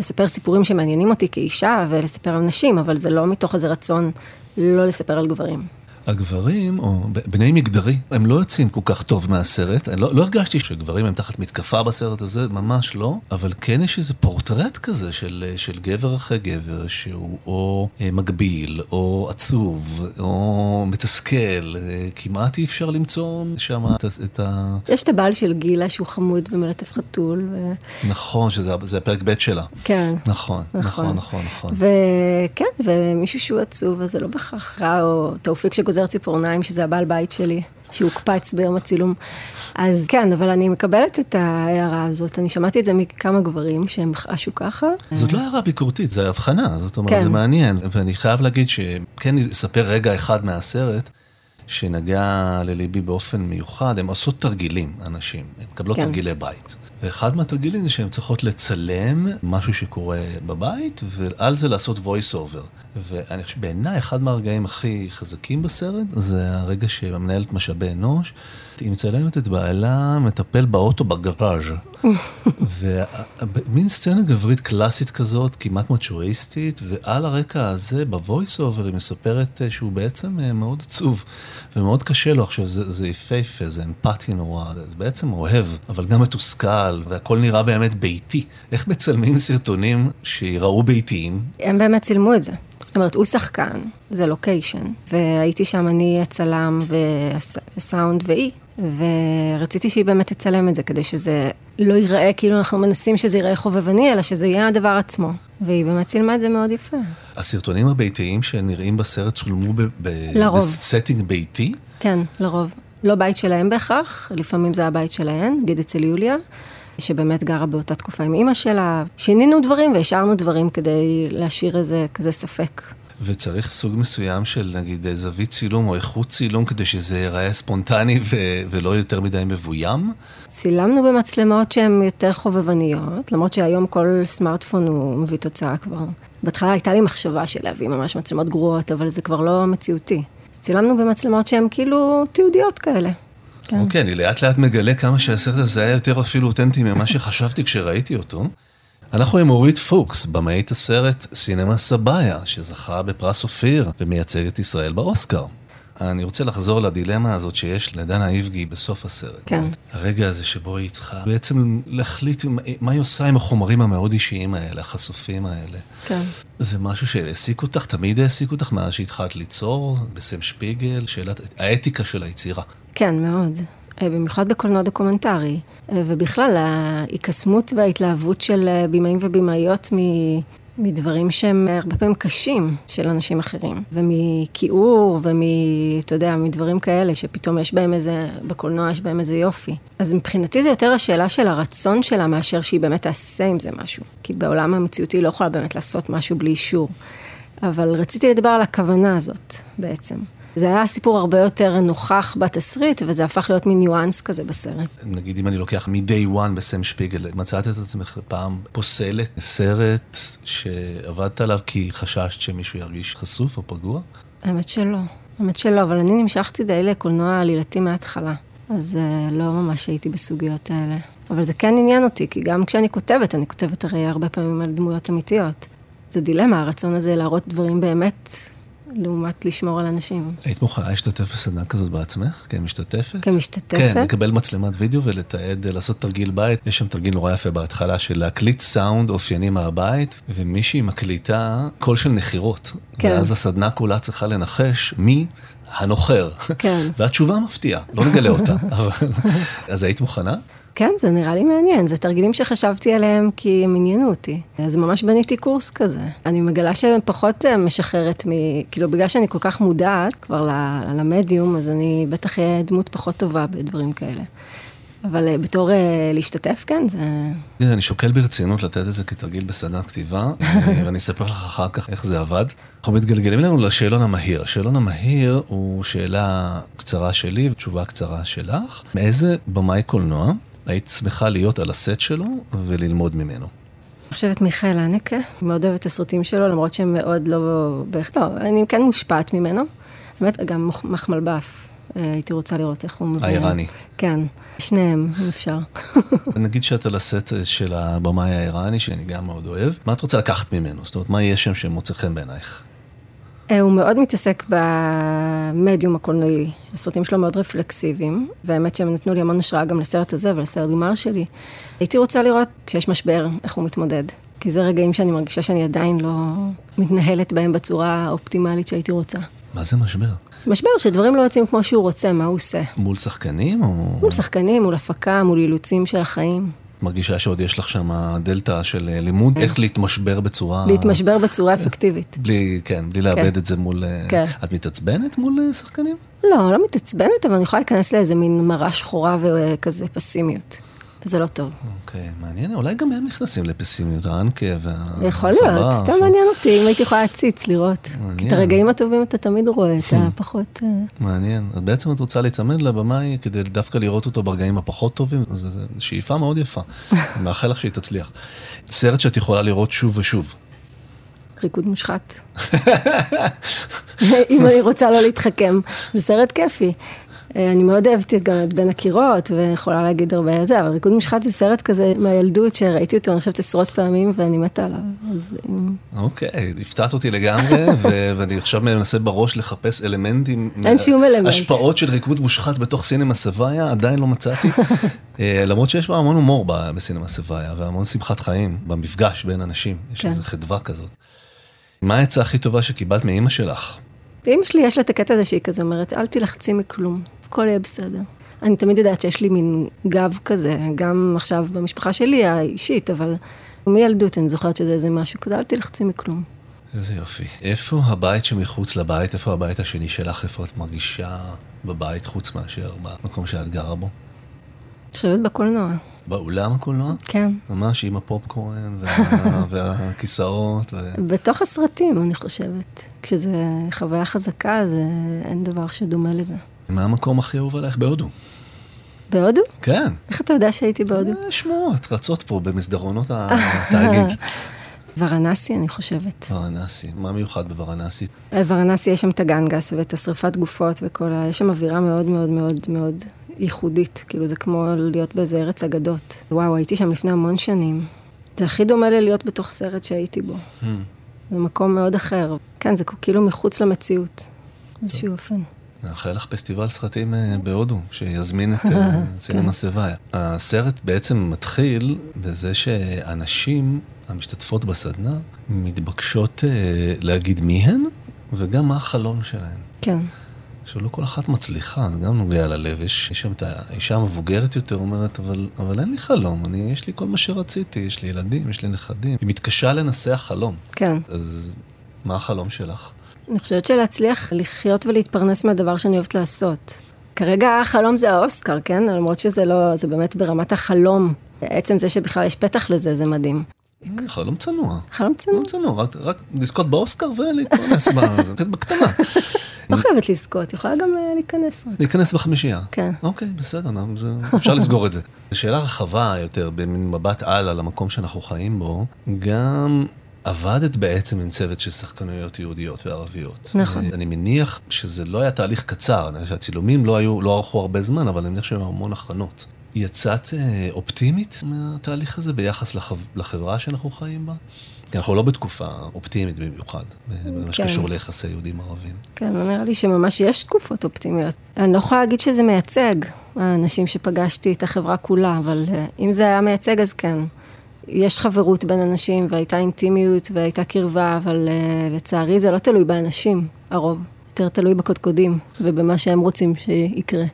לספר סיפורים שמעניינים אותי כאישה, ולספר על נשים, אבל זה לא מתוך איזה רצון לא לספר על גברים. הגברים, או בני מגדרי, הם לא יוצאים כל כך טוב מהסרט. אני לא, לא הרגשתי שגברים הם תחת מתקפה בסרט הזה, ממש לא. אבל כן יש איזה פורטרט כזה של, של גבר אחרי גבר, שהוא או אה, מגביל, או עצוב, או מתסכל. אה, כמעט אי אפשר למצוא שם את, ה- את ה... יש את הבעל של גילה שהוא חמוד ומלטף חתול, ו... נכון, שזה זה הפרק ב' שלה. כן. נכון, נכון, נכון. נכון, נכון. וכן, ומישהו שהוא עצוב, אז זה לא בהכרח רע, או תאופיק שגוזר ציפורניים, שזה הבעל בית שלי, שהוקפץ ביום הצילום. אז כן, אבל אני מקבלת את ההערה הזאת, אני שמעתי את זה מכמה גברים שהם חשו ככה. זאת לא הערה ביקורתית, זה הבחנה, זאת אומרת, כן. זה מעניין. ואני חייב להגיד שכן אספר רגע אחד מהסרט, שנגע לליבי באופן מיוחד, הן עושות תרגילים, אנשים, הן מקבלות כן. תרגילי בית. ואחד מהתרגילים זה שהן צריכות לצלם משהו שקורה בבית, ועל זה לעשות voice over. ואני חושב, בעיניי, אחד מהרגעים הכי חזקים בסרט, זה הרגע שהמנהלת משאבי אנוש, היא מצלמת את בעלה מטפל באוטו בגראז'. ומין סצנה גברית קלאסית כזאת, כמעט מצ'ואיסטית, ועל הרקע הזה, ב voice over, היא מספרת אה, שהוא בעצם אה, מאוד עצוב, ומאוד קשה לו עכשיו, זה, זה יפהפה, זה אמפתי נורא, זה בעצם אוהב, אבל גם מתוסכל, והכל נראה באמת ביתי. איך מצלמים סרטונים שיראו ביתיים? הם באמת צילמו את זה. זאת אומרת, הוא שחקן, זה לוקיישן, והייתי שם אני הצלם וסאונד והיא, ורציתי שהיא באמת תצלם את זה, כדי שזה לא ייראה כאילו אנחנו מנסים שזה ייראה חובבני, אלא שזה יהיה הדבר עצמו. והיא באמת צילמה את זה מאוד יפה. הסרטונים הביתיים שנראים בסרט צולמו ב- ב- לרוב. ב setting ביתי? כן, לרוב. לא בית שלהם בהכרח, לפעמים זה הבית שלהן, נגיד אצל יוליה, שבאמת גרה באותה תקופה עם אימא שלה. שינינו דברים והשארנו דברים כדי להשאיר איזה כזה ספק. וצריך סוג מסוים של נגיד זווית צילום או איכות צילום כדי שזה ייראה ספונטני ו- ולא יותר מדי מבוים. צילמנו במצלמות שהן יותר חובבניות, למרות שהיום כל סמארטפון הוא מביא תוצאה כבר. בהתחלה הייתה לי מחשבה של להביא ממש מצלמות גרועות, אבל זה כבר לא מציאותי. צילמנו במצלמות שהן כאילו תיעודיות כאלה. כן. אוקיי, אני לאט לאט מגלה כמה שהסרט הזה היה יותר אפילו אותנטי ממה שחשבתי כשראיתי אותו. אנחנו עם אורית פוקס, במאית הסרט סינמה סבאיה, שזכה בפרס אופיר ומייצג את ישראל באוסקר. אני רוצה לחזור לדילמה הזאת שיש לדנה איבגי בסוף הסרט. כן. הרגע הזה שבו היא צריכה בעצם להחליט מה- היא עושה עם החומרים המאוד אישיים האלה, החשופים האלה. כן. זה משהו שהעסיק אותך, תמיד העסיק אותך מאז שהתחלת ליצור, בסם שפיגל, שאלת האתיקה של היצירה. כן, מאוד. אה, במיוחד בקולנוע דוקומנטרי. אה, ובכלל, ההיקסמות וההתלהבות של אה, בימאים ובימאיות. מדברים שהם הרבה פעמים קשים של אנשים אחרים, ומכיעור, ומ... אתה יודע, מדברים כאלה, שפתאום יש בהם איזה, בקולנוע יש בהם איזה יופי. אז מבחינתי זה יותר השאלה של הרצון שלה, מאשר שהיא באמת תעשה עם זה משהו. כי בעולם המציאותי היא לא יכולה באמת לעשות משהו בלי אישור. אבל רציתי לדבר על הכוונה הזאת, בעצם. זה היה סיפור הרבה יותר נוכח בתסריט, וזה הפך להיות מין ניואנס כזה בסרט. נגיד אם אני לוקח מ-day one בסם שפיגל, מצאת את עצמך פעם פוסלת סרט שעבדת עליו כי חששת שמישהו ירגיש חשוף או פגוע? האמת שלא, האמת שלא, אבל אני נמשכתי די לקולנוע עלילתי מההתחלה, אז uh, לא ממש הייתי בסוגיות האלה. אבל זה כן עניין אותי, כי גם כשאני כותבת, אני כותבת הרי הרבה פעמים על דמויות אמיתיות. זה דילמה, הרצון הזה להראות דברים באמת, לעומת לשמור על אנשים. היית מוכנה להשתתף בסדנה כזאת בעצמך, כמשתתפת? כמשתתפת? כן, לקבל מצלמת וידאו ולתעד, לעשות תרגיל בית. יש שם תרגיל נורא יפה בהתחלה של להקליט סאונד אופייני מהבית, ומישהי מקליטה קול של נחירות. כן. ואז הסדנה כולה צריכה לנחש מי הנוחר. כן. והתשובה מפתיעה, לא נגלה אותה. אבל... אז היית מוכנה? כן, זה נראה לי מעניין, זה תרגילים שחשבתי עליהם כי הם עניינו אותי. אז ממש בניתי קורס כזה. אני מגלה שפחות אה, משחררת מ... כאילו, בגלל שאני כל כך מודעת כבר למדיום, אז אני בטח אהיה דמות פחות טובה בדברים כאלה. אבל אה, בתור אה, להשתתף כאן, זה... תראה, אני שוקל ברצינות לתת את זה כתרגיל בסדנת כתיבה, ואני אספר לך אחר כך איך זה עבד. אנחנו מתגלגלים לנו לשאלון המהיר. השאלון המהיר הוא שאלה קצרה שלי ותשובה קצרה שלך. מאיזה במאי קולנוע היית שמחה להיות על הסט שלו וללמוד ממנו? אני חושבת מיכאל הנקה, מאוד אוהבת את הסרטים שלו, למרות שהם מאוד לא... לא, אני כן מושפעת ממנו. באמת, גם מחמלבף. אה, הייתי רוצה לראות איך הוא מבין. האיראני. כן, שניהם, אם אפשר. נגיד שאת על הסט של הבמאי האיראני, שאני גם מאוד אוהב, מה את רוצה לקחת ממנו? זאת אומרת, מה יש שם שמוצא חן בעינייך? אה, הוא מאוד מתעסק במדיום הקולנועי. הסרטים שלו מאוד רפלקסיביים, והאמת שהם נתנו לי המון השראה גם לסרט הזה ולסרט גמר שלי. הייתי רוצה לראות כשיש משבר, איך הוא מתמודד. כי זה רגעים שאני מרגישה שאני עדיין לא מתנהלת בהם בצורה האופטימלית שהייתי רוצה. מה זה משבר? משבר שדברים לא יוצאים כמו שהוא רוצה, מה הוא עושה? מול שחקנים או... מול שחקנים, מול הפקה, מול אילוצים של החיים. מרגישה שעוד יש לך שם דלתא של אה, לימוד, איך להתמשבר בצורה... להתמשבר בצורה אפקטיבית. בלי, כן, בלי לאבד כן. את זה מול... אה, כן. את מתעצבנת מול אה, שחקנים? לא, לא מתעצבנת, אבל אני יכולה להיכנס לאיזה מין מראה שחורה וכזה פסימיות. וזה לא טוב. אוקיי, מעניין, אולי גם הם נכנסים לפסימיות, האנקה וה... יכול להיות, סתם מעניין אותי, אם הייתי יכולה להציץ, לראות. כי את הרגעים הטובים אתה תמיד רואה, את הפחות... אה, מעניין, אז בעצם את רוצה להיצמד לבמאי כדי דווקא לראות אותו ברגעים הפחות טובים, זו שאיפה מאוד יפה. מאחל לך שהיא תצליח. סרט שאת יכולה לראות שוב ושוב. ריקוד מושחת. אם אני רוצה לא להתחכם, זה סרט כיפי. אה, אני מאוד אוהבת גם את בין הקירות, ויכולה להגיד הרבה זה, אבל ריקוד משחת זה סרט כזה מהילדות, שראיתי אותו, אני חושבת, עשרות פעמים, ואני מתה עליו. אוקיי, הפתעת אותי לגמרי, ואני עכשיו מנסה בראש לחפש אלמנטים. אין שום אלמנט. השפעות של ריקוד מושחת בתוך סינמה סבאיה, עדיין לא מצאתי. אה, למרות שיש בה המון הומור בסינמה סבאיה, והמון שמחת חיים במפגש בין אנשים. יש כן. איזו חדווה כזאת. מה העצה הכי טובה שקיבלת מאימא שלך? לאמא שלי יש לה את הקטע הזה שהיא כזה אומרת, אל תלחצי מכלום. הכל יהיה בסדר. אני תמיד יודעת שיש לי מין גב כזה, גם עכשיו במשפחה שלי האישית, אבל מילדות אני זוכרת שזה איזה משהו כזה, אל תלחצי מכלום. איזה יופי. איפה הבית שמחוץ לבית, איפה הבית השני שלך, איפה את מרגישה בבית חוץ מאשר במקום שאת גרה בו? חושבת בקולנוע. באולם הקולנוע? כן. ממש עם הפופקורן וה... והכיסאות. ו... בתוך הסרטים, אני חושבת. כשזה חוויה חזקה, זה אין דבר שדומה לזה. מה המקום הכי אהוב עלייך בהודו? בהודו? כן. איך אתה יודע שהייתי בהודו? שמועות, רצות פה במסדרונות התאגיד. ורנסי, אני חושבת. ורנסי, מה מיוחד בוורנסי? בוורנסי יש שם את הגנגס ואת השרפת גופות וכל ה... יש שם אווירה מאוד מאוד מאוד מאוד ייחודית. כאילו זה כמו להיות באיזה ארץ אגדות. וואו, הייתי שם לפני המון שנים. זה הכי דומה לי להיות בתוך סרט שהייתי בו. Hmm. זה מקום מאוד אחר. כן, זה כאילו מחוץ למציאות, באיזשהו אופן. נאחל לך פסטיבל סרטים אה, בהודו, שיזמין את אה, סינמה סבאיה. הסרט בעצם מתחיל בזה שאנשים, המשתתפות בסדנה, מתבקשות אה, להגיד מי הן, וגם מה החלום שלהן. כן. שלא כל אחת מצליחה, זה גם נוגע ללב. יש שם את האישה המבוגרת יותר אומרת, אבל, אבל אין לי חלום, אני, יש לי כל מה שרציתי, יש לי ילדים, יש לי נכדים. היא מתקשה לנסח חלום. כן. אז מה החלום שלך? אני חושבת שלהצליח לחיות ולהתפרנס מהדבר שאני אוהבת לעשות. כרגע החלום זה האוסקר, כן? למרות שזה לא, זה באמת ברמת החלום. עצם זה שבכלל יש פתח לזה, זה מדהים. חלום צנוע. חלום צנוע. חלום צנוע, רק, רק לזכות באוסקר ולהתפרנס בקטנה. לא חייבת לזכות, יכולה גם אה, להיכנס רק. להיכנס בחמישייה. כן. אוקיי, בסדר, אפשר לסגור את זה. שאלה רחבה יותר, במין מבט על על המקום שאנחנו חיים בו, גם עבדת בעצם עם צוות של שחקנויות יהודיות וערביות. נכון. אני מניח שזה לא היה תהליך קצר, שהצילומים לא היו, לא ארכו הרבה זמן, אבל אני מניח שהיו המון הכנות. יצאת אה, אופטימית מהתהליך הזה ביחס לחב... לחברה שאנחנו חיים בה? כי אנחנו לא בתקופה אופטימית במיוחד, במה שקשור כן. ליחסי יהודים ערבים. כן, לא נראה לי שממש יש תקופות אופטימיות. אני לא יכולה להגיד שזה מייצג, האנשים שפגשתי את החברה כולה, אבל אה, אם זה היה מייצג אז כן. יש חברות בין אנשים, והייתה אינטימיות, והייתה קרבה, אבל uh, לצערי זה לא תלוי באנשים, הרוב. יותר תלוי בקודקודים, ובמה שהם רוצים שיקרה.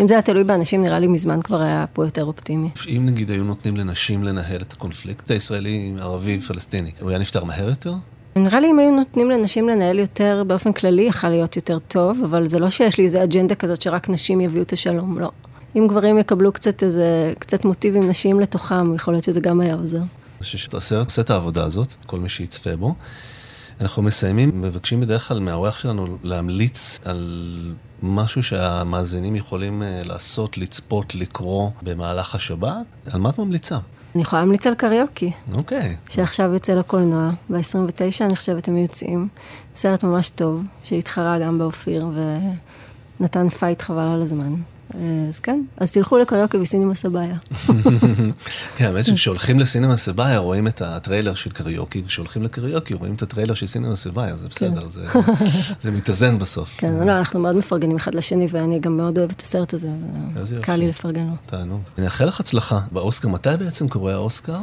אם זה היה תלוי באנשים, נראה לי מזמן כבר היה פה יותר אופטימי. אם נגיד היו נותנים לנשים לנהל את הקונפליקט הישראלי, ערבי, פלסטיני, הוא היה נפתר מהר יותר? נראה לי אם היו נותנים לנשים לנהל יותר, באופן כללי יכול להיות יותר טוב, אבל זה לא שיש לי איזה אג'נדה כזאת שרק נשים יביאו את השלום, לא. אם גברים יקבלו קצת איזה, קצת מוטיבים נשיים לתוכם, יכול להיות שזה גם היה עוזר. אני חושב שהסרט עושה את העבודה הזאת, כל מי שיצפה בו. אנחנו מסיימים, מבקשים בדרך כלל מהאורח שלנו להמליץ על משהו שהמאזינים יכולים אה, לעשות, לצפות, לקרוא במהלך השבת. על מה את ממליצה? אני יכולה להמליץ על קריוקי, אוקיי. שעכשיו יוצא לקולנוע, ב-29 אני חושבת הם יוצאים. סרט ממש טוב, שהתחרה גם באופיר ונתן fight חבל על הזמן. אה, אז כן, אז תלכו לקריוקי בסינמה סבאיה. כן, האמת שכשהולכים לסינמה סבאיה רואים את הטריילר של קריוקי, כשהולכים לקריוקי רואים את הטריילר של סינמה סבאיה, זה בסדר, זה- זה מתאזן בסוף. כן, לא, אנחנו מאוד מפרגנים אחד לשני, ואני גם מאוד אוהבת את הסרט הזה, אז יופי. קל לי לפרגן לו. תענוג. אני אאחל לך הצלחה באוסקר. מתי בעצם קורה האוסקר?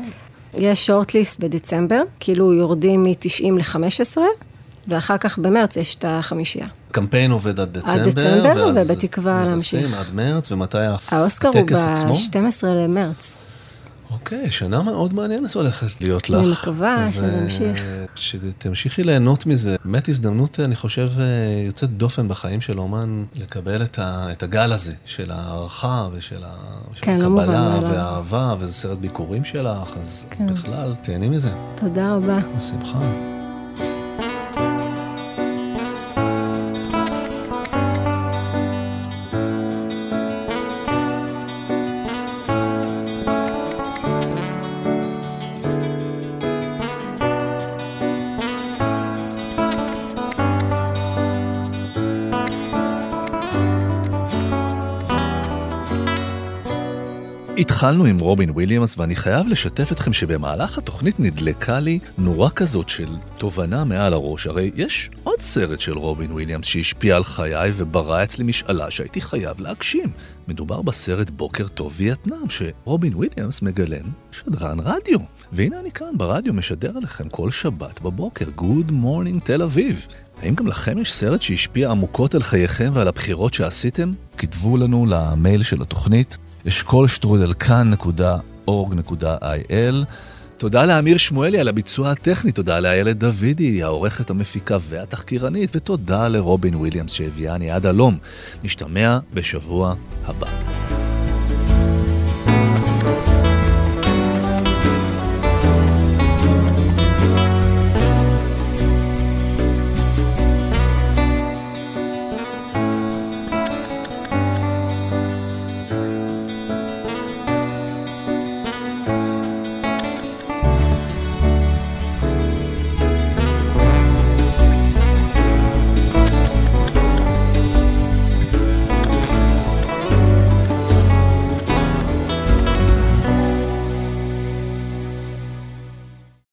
יש shortlist בדצמבר, כאילו יורדים מ-90 ל-15, ואחר כך במרץ יש את החמישייה. קמפיין עובד עד דצמבר. דצמבר, ואז ובתקווה להמשיך. עד מרץ, ומתי האוסקר הוא הטקס עצמו? ב-12 למרץ. אוקיי, שנה מאוד מעניינת הולכת להיות לך. אני מקווה שנמשיך. שתמשיכי ליהנות מזה. באמת הזדמנות, אני חושב, אה, יוצאת דופן בחיים של אומן, לקבל את, ה, את הגל הזה של הערכה ושל ה- כן, לא הקבלה מאליו. והאהבה, וזה סרט ביקורים שלך, אז כן. בכלל, תהני מזה, תודה רבה. בשמחה. התחלנו עם רובין וויליאמס, ואני חייב לשתף אתכם שבמהלך התוכנית נדלקה לי נורה כזאת של תובנה מעל הראש. הרי יש עוד סרט של רובין וויליאמס שהשפיע על חיי וברא אצלי משאלה שהייתי חייב להגשים. מדובר בסרט בוקר טוב וייטנאם, שרובין וויליאמס מגלם שדרן רדיו. והנה אני כאן ברדיו משדר עליכם כל שבת בבוקר, Good Morning תל אביב. האם גם לכם יש סרט שהשפיע עמוקות על חייכם ועל הבחירות שעשיתם? כתבו לנו למייל של התוכנית, אשכול שטרודל כאן.org.il. תודה לאמיר שמואלי על הביצוע הטכני, תודה לאיילת דוידי, העורכת המפיקה והתחקירנית, ותודה לרובין וויליאמס שהביאני עד הלום. נשתמע בשבוע הבא.